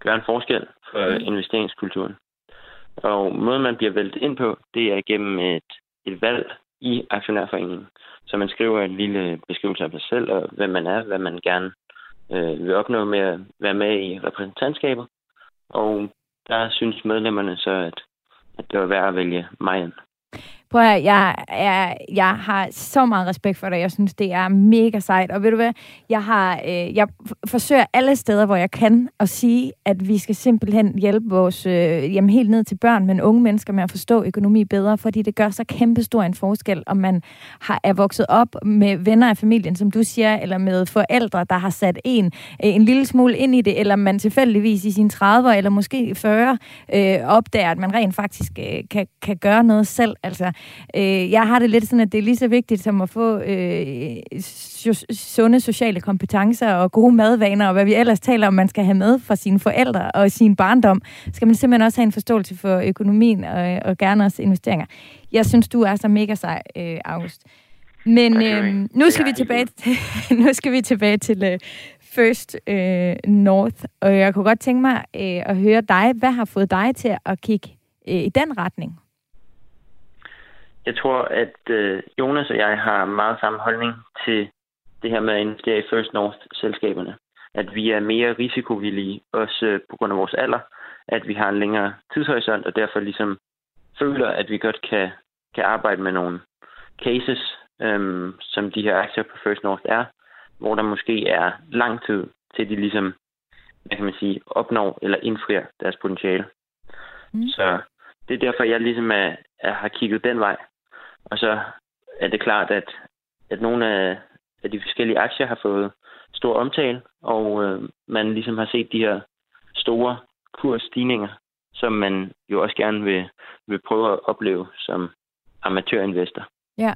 gøre en forskel for mm. investeringskulturen. Og måden, man bliver væltet ind på, det er gennem et, et valg i aktionærforeningen. Så man skriver en lille beskrivelse af sig selv, og hvem man er, hvad man gerne øh, vil opnå med at være med i repræsentantskabet. Og der synes medlemmerne så, at, at det var værd at vælge mig ind. Prøv at jeg, jeg, jeg har så meget respekt for dig. Jeg synes, det er mega sejt. Og ved du hvad? Jeg, har, øh, jeg forsøger alle steder, hvor jeg kan, at sige, at vi skal simpelthen hjælpe vores, øh, jamen helt ned til børn, men unge mennesker med at forstå økonomi bedre, fordi det gør så kæmpestor en forskel, om man har, er vokset op med venner af familien, som du siger, eller med forældre, der har sat en, øh, en lille smule ind i det, eller man tilfældigvis i sine 30'er, eller måske 40, øh, opdager, at man rent faktisk øh, kan, kan gøre noget selv. Altså, Øh, jeg har det lidt sådan, at det er lige så vigtigt som at få øh, sunde sociale kompetencer og gode madvaner, og hvad vi ellers taler om, man skal have med fra sine forældre og sin barndom. Skal man simpelthen også have en forståelse for økonomien og, og gerne også investeringer. Jeg synes, du er så mega sej, øh, August. Men øh, nu skal vi tilbage til, nu skal vi tilbage til øh, First øh, North, og jeg kunne godt tænke mig øh, at høre dig. Hvad har fået dig til at kigge øh, i den retning? Jeg tror, at øh, Jonas og jeg har meget samme holdning til det her med at investere i First North-selskaberne. At vi er mere risikovillige, også øh, på grund af vores alder, at vi har en længere tidshorisont, og derfor ligesom føler, at vi godt kan, kan arbejde med nogle cases, øhm, som de her aktier på First North er, hvor der måske er lang tid til de ligesom, hvad kan man sige, opnår eller indfrier deres potentiale. Mm. Så det er derfor, jeg ligesom er, er, har kigget den vej. Og så er det klart, at, at nogle af, af de forskellige aktier har fået stor omtale, og øh, man ligesom har set de her store kursstigninger, som man jo også gerne vil, vil prøve at opleve som amatørinvestor. Ja.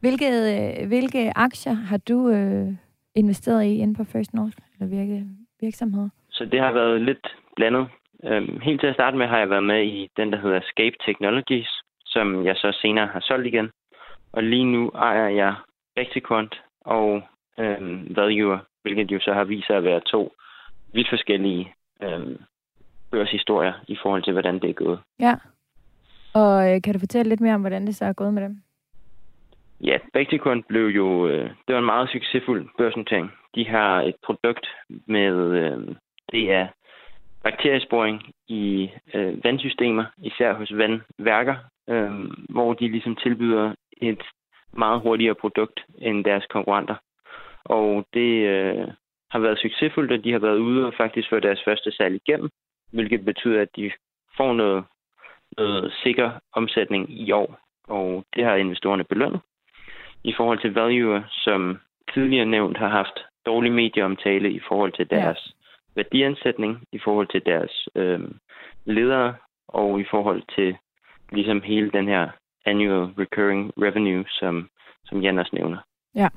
Hvilke, øh, hvilke aktier har du øh, investeret i inde på First North, eller hvilke virksomheder? Så det har været lidt blandet. Øhm, helt til at starte med har jeg været med i den, der hedder Scape Technologies, som jeg så senere har solgt igen. Og lige nu ejer jeg Bexicont og øh, Value, hvilket jo så har vist sig at være to vidt forskellige øh, børshistorier i forhold til, hvordan det er gået. Ja. Og øh, kan du fortælle lidt mere om, hvordan det så er gået med dem? Ja, Bexicont blev jo... Øh, det var en meget succesfuld børsnotering. De har et produkt med... Øh, det er bakteriesporing i øh, vandsystemer, især hos vandværker, øh, hvor de ligesom tilbyder et meget hurtigere produkt end deres konkurrenter. Og det øh, har været succesfuldt, at de har været ude og faktisk få deres første salg igennem, hvilket betyder, at de får noget, noget sikker omsætning i år, og det har investorerne belønnet. I forhold til Value, som tidligere nævnt har haft dårlig medieomtale i forhold til deres ja. Værdiansætning, i forhold til deres øh, ledere og i forhold til ligesom hele den her annual recurring revenue, som, som Jan også nævner. Ja.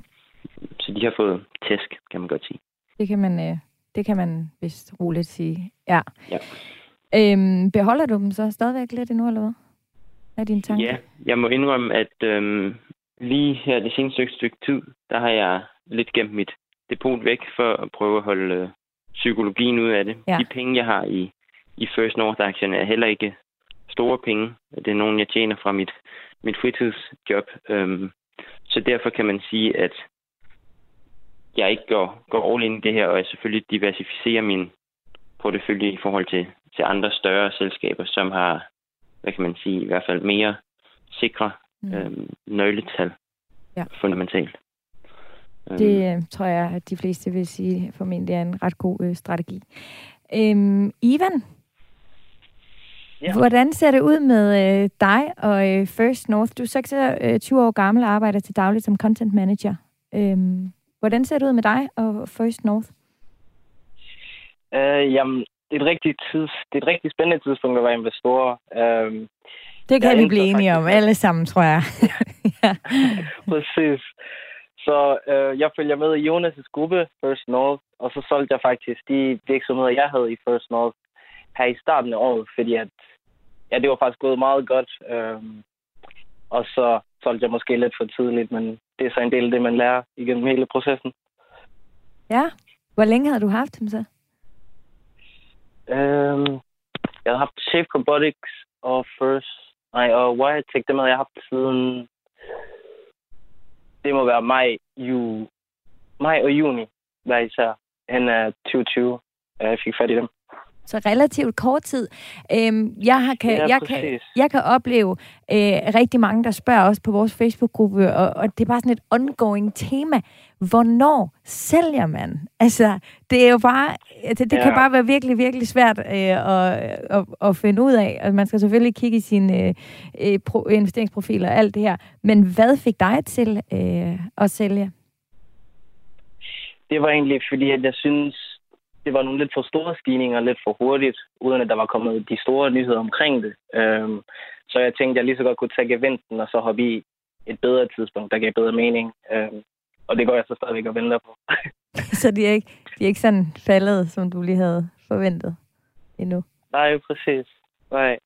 Så de har fået tæsk, kan man godt sige. Det kan man, øh, det kan man vist roligt sige. Ja. ja. Øhm, beholder du dem så stadigvæk lidt endnu, eller hvad? Er din tanke? Ja, jeg må indrømme, at øhm, lige her det seneste stykke tid, der har jeg lidt gemt mit depot væk for at prøve at holde øh, psykologien ud af det. Ja. De penge, jeg har i, i First North-aktierne, er heller ikke store penge. Det er nogen, jeg tjener fra mit, mit fritidsjob. Øhm, så derfor kan man sige, at jeg ikke går, går all in i det her, og jeg selvfølgelig diversificerer min portefølje i forhold til, til andre større selskaber, som har, hvad kan man sige, i hvert fald mere sikre mm. øhm, nøgletal ja. fundamentalt. Det øh, tror jeg, at de fleste vil sige formentlig er en ret god øh, strategi. Øhm, Ivan, Ja. Hvordan ser det ud med øh, dig og øh, First North? Du er 26 år gammel og arbejder til dagligt som content manager. Øhm, hvordan ser det ud med dig og First North? Øh, jamen, det er, et rigtig tids, det er et rigtig spændende tidspunkt at være investor. Øh, det kan vi blive enige om, alle sammen, tror jeg. ja. Præcis. Så øh, jeg følger med i Jonas' gruppe, First North, og så solgte jeg faktisk de virksomheder, jeg havde i First North her i starten af året, fordi at ja, det var faktisk gået meget godt. Øhm, og så solgte jeg måske lidt for tidligt, men det er så en del af det, man lærer igennem hele processen. Ja. Hvor længe havde du haft dem så? Øhm, jeg havde haft Shape Robotics og First... Nej, og Wiretech, dem havde jeg haft siden... Må være maj, ju, maj og juni, hver især. Hen af 2020, jeg fik fat i dem. Så relativt kort tid. Øhm, jeg, har, kan, Ja, jeg, kan, jeg kan opleve øh, rigtig mange, der spørger os på vores Facebook-gruppe, og, og det er bare sådan et ongoing tema. Hvornår sælger man? Altså, det er jo bare, det, det ja. kan bare være virkelig, virkelig svært øh, at, at, at finde ud af. Og man skal selvfølgelig kigge i sine øh, øh, pro, investeringsprofiler og alt det her. Men hvad fik dig til øh, at sælge? Det var egentlig fordi, at jeg synes, det var nogle lidt for store stigninger, lidt for hurtigt, uden at der var kommet de store nyheder omkring det. Øhm, så jeg tænkte, at jeg lige så godt kunne tage gevinsten og så hoppe i et bedre tidspunkt, der gav bedre mening. Øhm, og det går jeg så stadigvæk og venter på. Så de er, ikke, de er ikke sådan faldet, som du lige havde forventet endnu. Nej, præcis. Nej.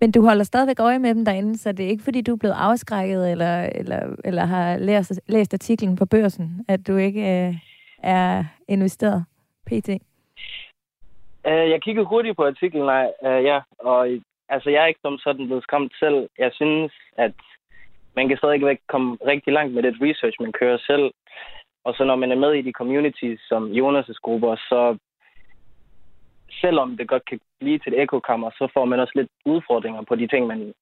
Men du holder stadigvæk øje med dem derinde, så det er ikke fordi, du er blevet afskrækket eller, eller, eller har læst, læst artiklen på børsen, at du ikke øh, er investeret pt. Uh, øh, jeg kiggede hurtigt på artiklen, nej, uh, ja, og altså, jeg er ikke som sådan blevet skræmt selv. Jeg synes, at man kan stadigvæk komme rigtig langt med det research, man kører selv. Og så når man er med i de communities som Jonas' grupper, så selvom det godt kan blive til et ekokammer, så får man også lidt udfordringer på de ting, man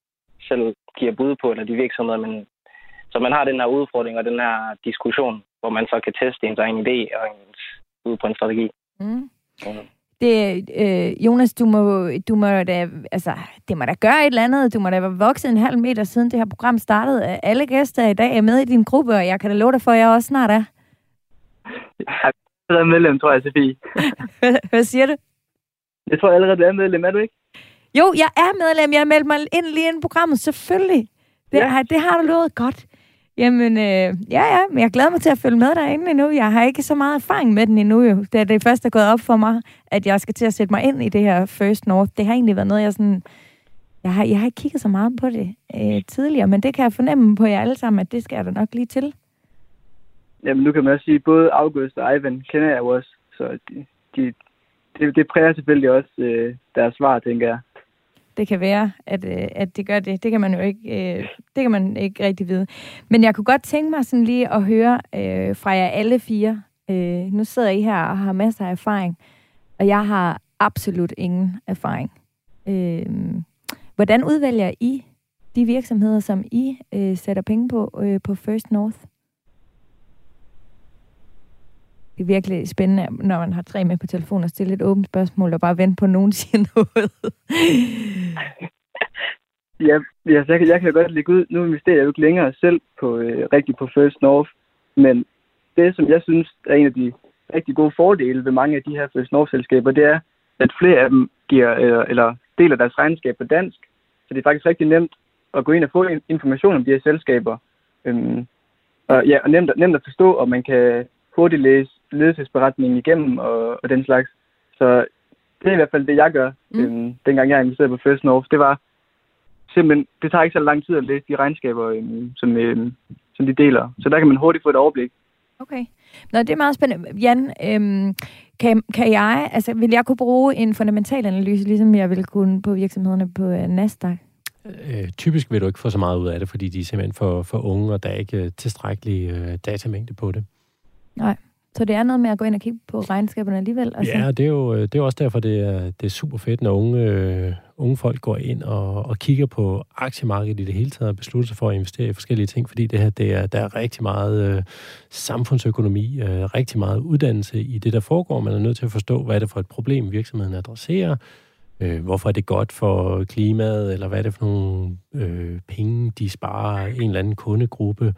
selv giver bud på, eller de virksomheder, man... Så man har den her udfordring og den her diskussion, hvor man så kan teste ens egen idé og ens ud på en strategi. Mm. Ja. Det, øh, Jonas, du må, du må da, altså, det må da gøre et eller andet. Du må da være vokset en halv meter siden det her program startede. Alle gæster i dag er med i din gruppe, og jeg kan da love dig for, at jeg også snart er. Jeg er allerede medlem, tror jeg, Sofie. Hvad, hvad siger du? Jeg tror allerede, du er medlem, er du ikke? Jo, jeg er medlem. Jeg har meldt mig ind lige ind i programmet, selvfølgelig. Det, Ja. ja. det har du lovet godt. Jamen, øh, ja, ja, men jeg glæder mig til at følge med derinde endnu. Jeg har ikke så meget erfaring med den endnu, jo. Det er det først er gået op for mig, at jeg skal til at sætte mig ind i det her First North. Det har egentlig været noget, jeg sådan... Jeg har, jeg har ikke kigget så meget på det øh, tidligere, men det kan jeg fornemme på jer alle sammen, at det skal jeg da nok lige til. Jamen, nu kan man også sige, at både August og Ivan kender jeg jo også, så de, de, det, det præger selvfølgelig også øh, deres svar, tænker jeg. Det kan være, at, øh, at det gør det. Det kan man jo ikke, øh, det kan man ikke rigtig vide. Men jeg kunne godt tænke mig sådan lige at høre øh, fra jer alle fire. Øh, nu sidder I her og har masser af erfaring, og jeg har absolut ingen erfaring. Øh, hvordan udvælger I de virksomheder, som I øh, sætter penge på øh, på First North? Det er virkelig spændende, når man har tre med på telefonen og stille et åbent spørgsmål og bare vente på, at nogen siger noget. Ja, ja så jeg, kan- jeg kan godt lægge ud. Nu investerer jeg jo ikke længere selv på, øh, rigtig på First North, men det, som jeg synes er en af de rigtig gode fordele ved mange af de her First North-selskaber, det er, at flere af dem giver, øh, eller deler deres regnskab på dansk, så det er faktisk rigtig nemt at gå ind og få information om de her selskaber. Øhm, og, ja, og nemt, nemt at forstå, og man kan hurtigt læse ledelsesberetningen igennem og, og den slags. Så det er i hvert fald det, jeg gør, Mm. øhm, dengang jeg investerede på First North. Det var simpelthen, det tager ikke så lang tid at læse de regnskaber, øhm, som, øhm, som de deler. Så der kan man hurtigt få et overblik. Okay. Nå, det er meget spændende. Jan, øhm, kan, kan jeg, altså vil jeg kunne bruge en fundamental analyse, ligesom jeg ville kunne på virksomhederne på uh, Nasdaq? Øh, typisk vil du ikke få så meget ud af det, fordi de er simpelthen for, for unge, og der er ikke øh, tilstrækkelig øh, datamængde på det. Så det er noget med at gå ind og kigge på regnskaberne alligevel? Og Ja, det er jo det er også derfor, det er, det er super fedt, når unge, øh, unge folk går ind og, og kigger på aktiemarkedet i det hele taget og beslutter sig for at investere i forskellige ting, fordi det her, det er, der er rigtig meget øh, samfundsøkonomi, øh, rigtig meget uddannelse i det, der foregår. Man er nødt til at forstå, hvad er det for et problem, virksomheden adresserer, øh, hvorfor er det godt for klimaet, eller hvad er det for nogle øh, penge, de sparer en eller anden kundegruppe,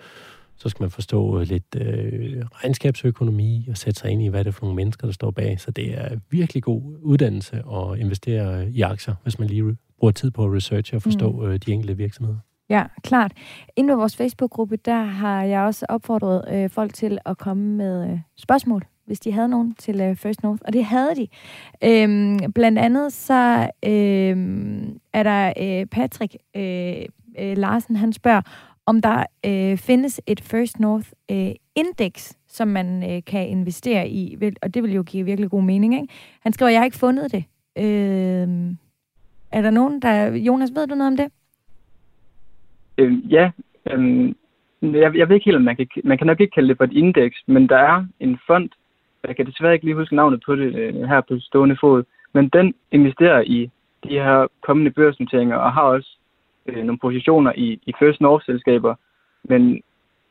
så skal man forstå øh, lidt øh, regnskabsøkonomi og sætte sig ind i, hvad det er for nogle mennesker, der står bag. Så det er virkelig god uddannelse at investere i aktier, hvis man lige bruger tid på at researche og forstå mm. øh, de enkelte virksomheder. Ja, klart. Inden på vores Facebook-gruppe, der har jeg også opfordret øh, folk til at komme med øh, spørgsmål, hvis de havde nogen til øh, First North. Og det havde de. Øhm, blandt andet så øhm, er der øh, Patrick øh, øh, Larsen, han spørger, om der øh, findes et First North øh, Index, som man øh, kan investere i. Vel- Og det vil jo give virkelig god mening, ikke? Han skriver, jeg har ikke fundet det. Øh, Er der nogen, der... Jonas, ved du noget om det? Øh, ja, øh, jeg, jeg ved ikke helt, om man kan, man kan nok ikke kalde det for et indeks, men der er en fond, jeg kan desværre ikke lige huske navnet på det øh, her på stående fod, men den investerer i de her kommende børsnoteringer og har også øh, nogle positioner i, i First North-selskaber. Men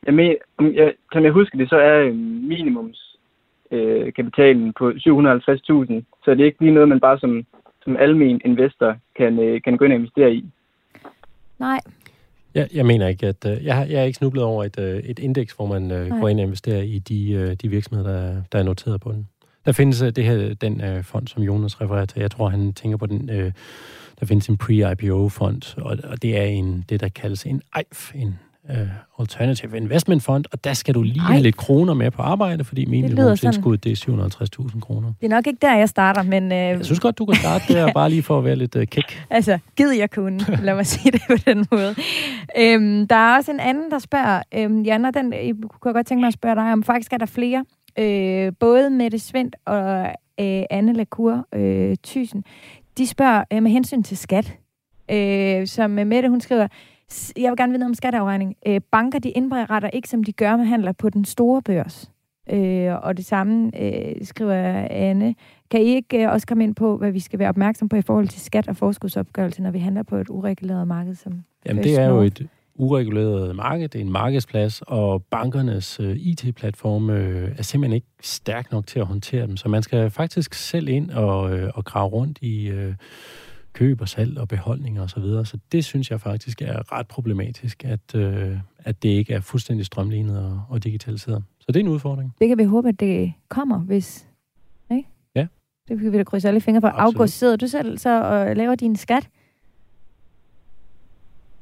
jeg med, om jeg, som jeg husker det, så er øh, minimums øh, kapitalen på 750.000, så det er ikke lige noget, man bare som, som almen investor kan, øh, kan gå ind og investere i. Nej. Jeg, jeg mener ikke, at øh, jeg, jeg er ikke snublet over et, øh, et indeks, hvor man øh, går ind og investerer i de, øh, de virksomheder, der, der er noteret på den. Der findes øh, det her, den øh, fond, som Jonas refererer til. Jeg tror, han tænker på den. Øh, der findes en pre-IPO-fond, og, og det er en, det, der kaldes en EIF, en uh, Alternative Investment Fund, og der skal du lige Ej. have lidt kroner med på arbejde, fordi minimumstilskud, det er 750.000 kroner. Det er nok ikke der, jeg starter, men... Uh... Jeg synes godt, du kan starte der, bare lige for at være lidt uh, kick. Altså, gid jeg kunne, lad mig sige det på den måde. Øhm, der er også en anden, der spørger, øhm, Jan, og den jeg kunne jeg godt tænke mig at spørge dig om, faktisk er der flere, øh, både Mette Svendt og øh, Anne Lacour øh, Thysen, de spørger øh, med hensyn til skat, øh, som Mette, hun skriver, jeg vil gerne vide om skatteafregning. Øh, banker, de indberetter ikke, som de gør med handler på den store børs. Øh, og det samme øh, skriver Anne. Kan I ikke øh, også komme ind på, hvad vi skal være opmærksom på i forhold til skat og forskudsopgørelse, når vi handler på et ureguleret marked som Jamen, det er jo et ureguleret marked, det er en markedsplads, og bankernes øh, IT-platforme øh, er simpelthen ikke stærk nok til at håndtere dem. Så man skal faktisk selv ind og, øh, og grave rundt i øh, køb og salg og beholdninger osv. Så, videre. så det synes jeg faktisk er ret problematisk, at, øh, at det ikke er fuldstændig strømlignet og, og digitaliseret. Så det er en udfordring. Det kan vi håbe, at det kommer, hvis... Ikke? Ja. Det kan vi da krydse alle fingre for. Absolut. August, sidder du selv så og laver din skat?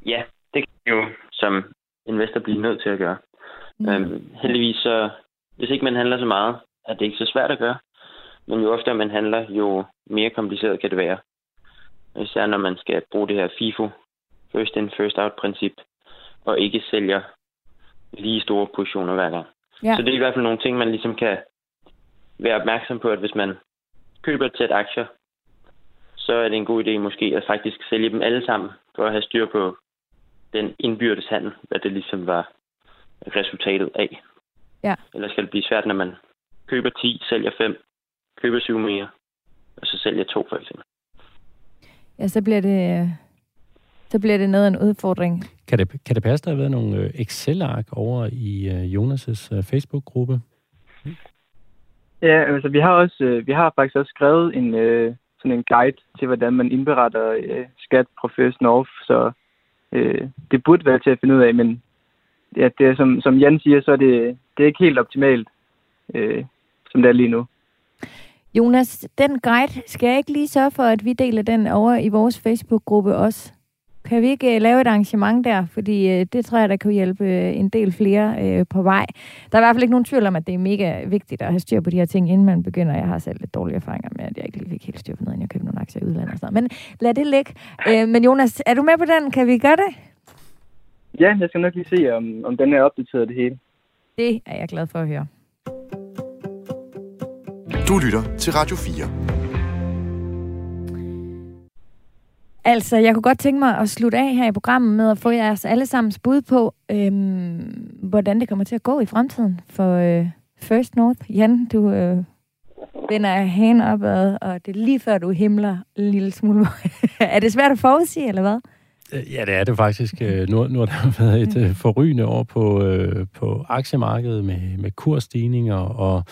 Ja, det kan jo som investor blive nødt til at gøre. Mm. Øhm, heldigvis så, hvis ikke man handler så meget, er det ikke så svært at gøre. Men jo oftere man handler, jo mere kompliceret kan det være. Især når man skal bruge det her FIFO, first in, first out princip, og ikke sælger lige store positioner hver gang. Ja. Så det er i hvert fald nogle ting, man ligesom kan være opmærksom på, at hvis man køber et sæt aktier, så er det en god idé måske at faktisk sælge dem alle sammen, for at have styr på den indbyrdes handel, hvad det ligesom var resultatet af. Ja. Ellers skal det blive svært, når man køber 10, sælger 5, køber 7 mere, og så sælger 2 for eksempel. Ja, så bliver det, så bliver det noget af en udfordring. Kan det, kan det passe, der har været nogle øh, Excel-ark over i uh, Jonas' uh, Facebook-gruppe? Ja, altså vi har også vi har faktisk også skrevet en sådan en guide til, hvordan man indberetter skat på First North, så øh, det burde være til at finde ud af, men ja, det er, som, som Jan siger, så er det, det er ikke helt optimalt, øh, som det er lige nu. Jonas, den guide, skal jeg ikke lige sørge for, at vi deler den over i vores Facebook-gruppe også? Kan vi ikke uh, lave et arrangement der? Fordi uh, det tror jeg, der kan hjælpe uh, en del flere på vej. Der er i hvert fald ikke nogen tvivl om, at det er mega vigtigt at have styr på de her ting, inden man begynder. Jeg har selv lidt dårlige erfaringer med, at jeg ikke lige fik helt styr på noget, inden jeg købte nogle aktier i udlandet og sådan Men lad det ligge. Men Jonas, er du med på den? Kan vi gøre det? Ja, jeg skal nok lige se, om, om den er opdateret det hele. Det er jeg glad for at høre. Du lytter til Radio 4. Altså, jeg kunne godt tænke mig at slutte af her i programmet med at få jeres allesammens bud på, øhm, hvordan det kommer til at gå i fremtiden for øh, First North. Jan, du øh, vender hagen opad, og det er lige før, du himler en lille smule. er det svært at forudsige, eller hvad? Øh, ja, det er det faktisk. Øh, nu, nu har der været et øh, forrygende år på, øh, på aktiemarkedet med, med kursstigninger og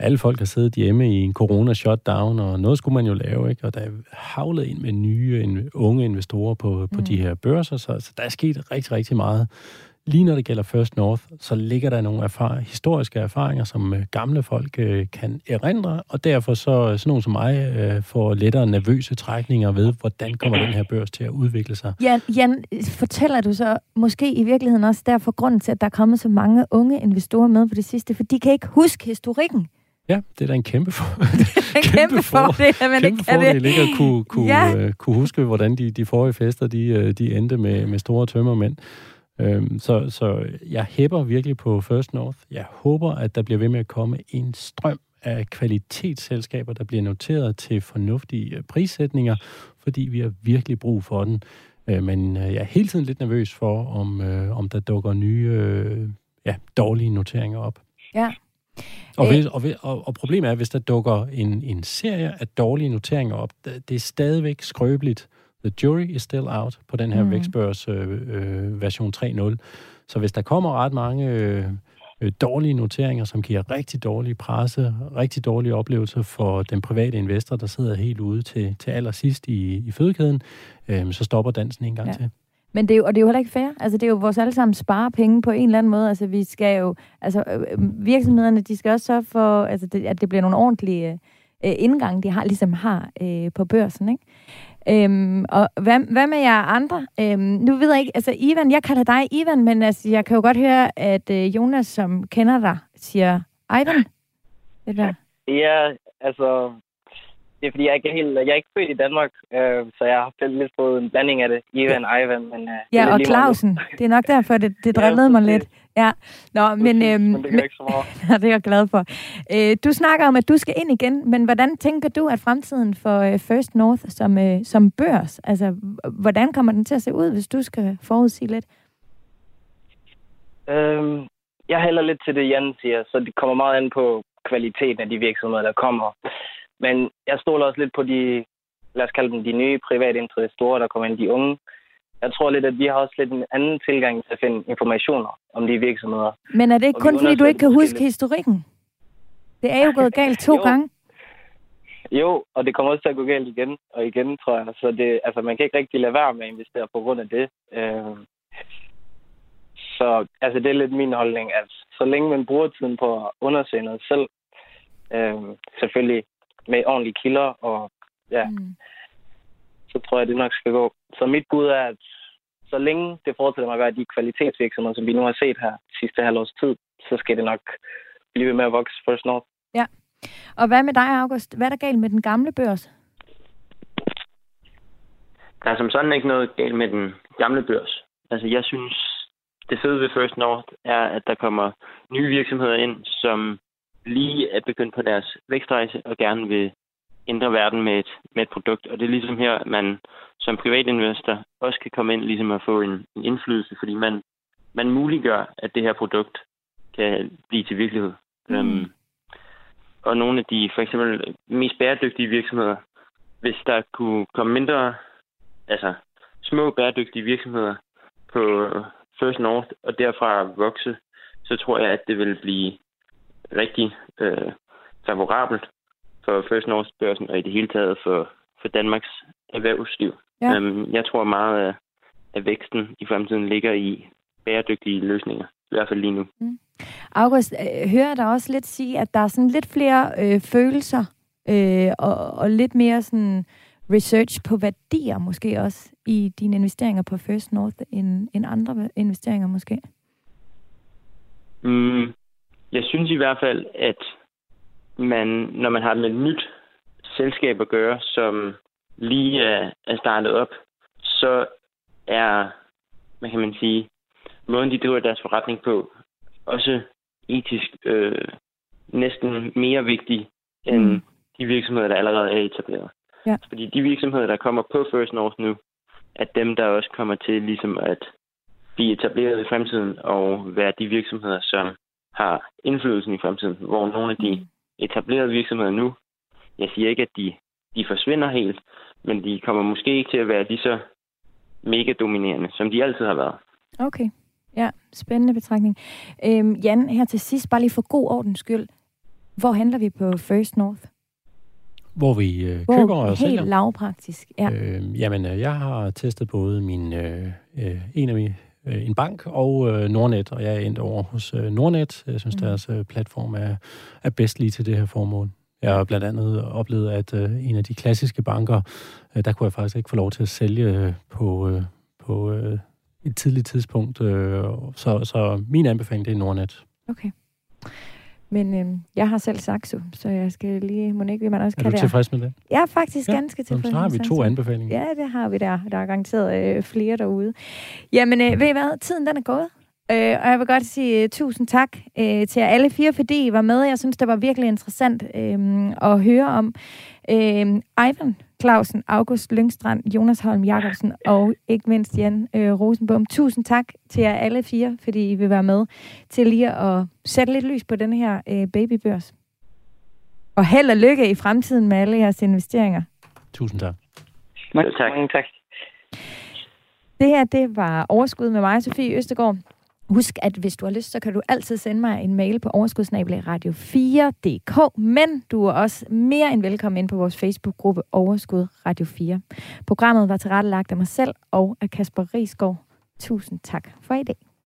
alle folk har siddet hjemme i en corona-shutdown, og noget skulle man jo lave, ikke? Og der er havlet ind med nye unge investorer på, på mm. de her børser, så, så der er sket rigtig, rigtig meget. Lige når det gælder First North, så ligger der nogle erfar- historiske erfaringer, som øh, gamle folk øh, kan erindre, og derfor så sådan nogen som mig øh, får lettere nervøse trækninger ved, hvordan kommer den her børs til at udvikle sig. Jan, Jan, fortæller du så måske i virkeligheden også derfor grund til, at der er kommet så mange unge investorer med på det sidste, for de kan ikke huske historikken. Ja, det er da en kæmpe, for, en kæmpe, kæmpe fordel, at man kæmpe ikke kan fordel, ikke at kunne, kunne, ja. uh, kunne huske, hvordan de, de forrige fester, de, uh, de endte med, med store tømmermænd. Um, så, så jeg hæpper virkelig på First North. Jeg håber, at der bliver ved med at komme en strøm af kvalitetsselskaber, der bliver noteret til fornuftige øh, prissætninger, fordi vi har virkelig brug for den. Øh, men øh, jeg er hele tiden lidt nervøs for, om, øh, om der dukker nye øh, ja, dårlige noteringer op. Ja. Og, hvis, og, og, og problemet er, hvis der dukker en, en serie af dårlige noteringer op, det er stadigvæk skrøbeligt. The jury is still out på den her mm. Vækstbørs øh, øh, version 3.0. Så hvis der kommer ret mange øh, øh, dårlige noteringer, som giver rigtig dårlige presse, rigtig dårlige oplevelser for den private investor, der sidder helt ude til, til allersidst i, i fødekæden, øh, så stopper dansen en gang ja. til. Men det er jo, og det er jo heller ikke fair. Altså, det er jo vores allesammen spare penge på en eller anden måde. Altså, vi skal jo, altså, øh, virksomhederne, de skal også sørge for, altså, det, at det bliver nogle ordentlige øh, indgang, de har, ligesom har øh, på børsen, ikke? Øhm, og hvad, hvad med jer andre? Øhm, nu ved jeg ikke, altså Ivan, jeg kalder dig Ivan, men altså, jeg kan jo godt høre, at øh, Jonas, som kender dig, siger Ivan. Det der. Ja, altså, det er fordi, jeg er ikke, helt, jeg er ikke født i Danmark, øh, så jeg har lidt fået en blanding af det. Ivan Ivan. Men, øh, ja, og Clausen. Det er nok derfor, det, det drillede ja, mig lidt. Ja, Nå, men, øhm, men det gør ikke så meget. det er jeg glad for. Øh, du snakker om, at du skal ind igen, men hvordan tænker du, at fremtiden for øh, First North som, øh, som børs, altså hvordan kommer den til at se ud, hvis du skal forudsige lidt? Øhm, jeg hælder lidt til det, Jan siger, så det kommer meget an på kvaliteten af de virksomheder, der kommer. Men jeg stoler også lidt på de, lad os kalde dem de nye private investorer, der kommer ind, de unge. Jeg tror lidt, at vi har også lidt en anden tilgang til at finde informationer om de virksomheder. Men er det ikke kun, fordi du ikke kan huske historikken? Det er jo gået galt to jo. gange. Jo, og det kommer også til at gå galt igen og igen, tror jeg. Så det, altså, man kan ikke rigtig lade være med at investere på grund af det. Øh, så altså, det er lidt min holdning, at så længe man bruger tiden på at undersøge noget selv, øh, selvfølgelig med ordentlige kilder, og ja, mm. så tror jeg, det nok skal gå. Så mit bud er, at så længe det fortsætter med at være de kvalitetsvirksomheder, som vi nu har set her sidste halvårs tid, så skal det nok blive ved med at vokse First North. Ja. Og hvad med dig, August? Hvad er der galt med den gamle børs? Der er som sådan ikke noget galt med den gamle børs. Altså, jeg synes, det fede ved First North er, at der kommer nye virksomheder ind, som lige er begyndt på deres vækstrejse og gerne vil ændre verden med et, med et produkt. Og det er ligesom her, man som privatinvestor også kan komme ind ligesom at få en, en indflydelse, fordi man, man muliggør, at det her produkt kan blive til virkelighed. Mm. Um, og nogle af de for eksempel mest bæredygtige virksomheder, hvis der kunne komme mindre, altså små bæredygtige virksomheder på First North og derfra vokse, så tror jeg, at det vil blive rigtig øh, favorabelt for First North børsen og i det hele taget for, for Danmarks erhvervsliv. Ja. Um, jeg tror meget af, af væksten i fremtiden ligger i bæredygtige løsninger, i hvert fald lige nu. Mm. August, øh, hører der også lidt sige, at der er sådan lidt flere øh, følelser øh, og, og lidt mere sådan research på værdier måske også i dine investeringer på First North end, end andre investeringer måske? Mm, jeg synes i hvert fald, at man, når man har med et nyt selskab at gøre, som lige er, er startet op, så er, hvad kan man sige, måden de driver deres forretning på, også etisk øh, næsten mere vigtig end mm. de virksomheder, der allerede er etableret. Ja. Fordi de virksomheder, der kommer på First North nu, er dem, der også kommer til ligesom at blive etableret i fremtiden og være de virksomheder, som har indflydelsen i fremtiden, hvor nogle af de mm. etablerede virksomheder nu, jeg siger ikke, at de, de forsvinder helt, men de kommer måske ikke til at være lige så mega dominerende, som de altid har været. Okay. Ja, spændende betragtning. Øhm, Jan, her til sidst, bare lige for god ordens skyld. Hvor handler vi på First North? Hvor vi øh, Hvor køber og sælger. Helt lavpraktisk, ja. Øh, jamen, jeg har testet både min, øh, øh, en af mine øh, en bank og øh, Nordnet, og jeg er endt over hos øh, Nordnet. Jeg synes, mm. deres øh, platform er, er bedst lige til det her formål. Jeg har blandt andet oplevet, at øh, en af de klassiske banker, øh, der kunne jeg faktisk ikke få lov til at sælge øh, på, øh, på øh, et tidligt tidspunkt. Øh, så, så min anbefaling, det er Nordnet. Okay. Men øh, jeg har selv Saxo, så jeg skal lige... Må ikke, man også er du tilfreds med det? Jeg er faktisk ja. ganske tilfreds Så har vi to anbefalinger. Ja, det har vi der. Der er garanteret øh, flere derude. Jamen, øh, ved I hvad? Tiden den er gået. Øh, og jeg vil godt sige uh, tusind tak uh, til jer alle fire, fordi I var med. Jeg synes, det var virkelig interessant uh, at høre om. Uh, Ivan Clausen, August Lyngstrand, Jonas Holm Jacobsen og ikke mindst Jan uh, Rosenbom. Tusind tak til jer alle fire, fordi I vil være med til lige at sætte lidt lys på den her uh, babybørs. Og held og lykke i fremtiden med alle jeres investeringer. Tusind tak. Mange tak. Mange tak. Det her, det var Overskud med mig, Sofie Østegård. Husk, at hvis du har lyst, så kan du altid sende mig en mail på overskudsnabelagradio 4.dk, men du er også mere end velkommen ind på vores Facebook-gruppe Overskud Radio 4. Programmet var tilrettelagt af mig selv og af Kasper Risgaard. Tusind tak for i dag.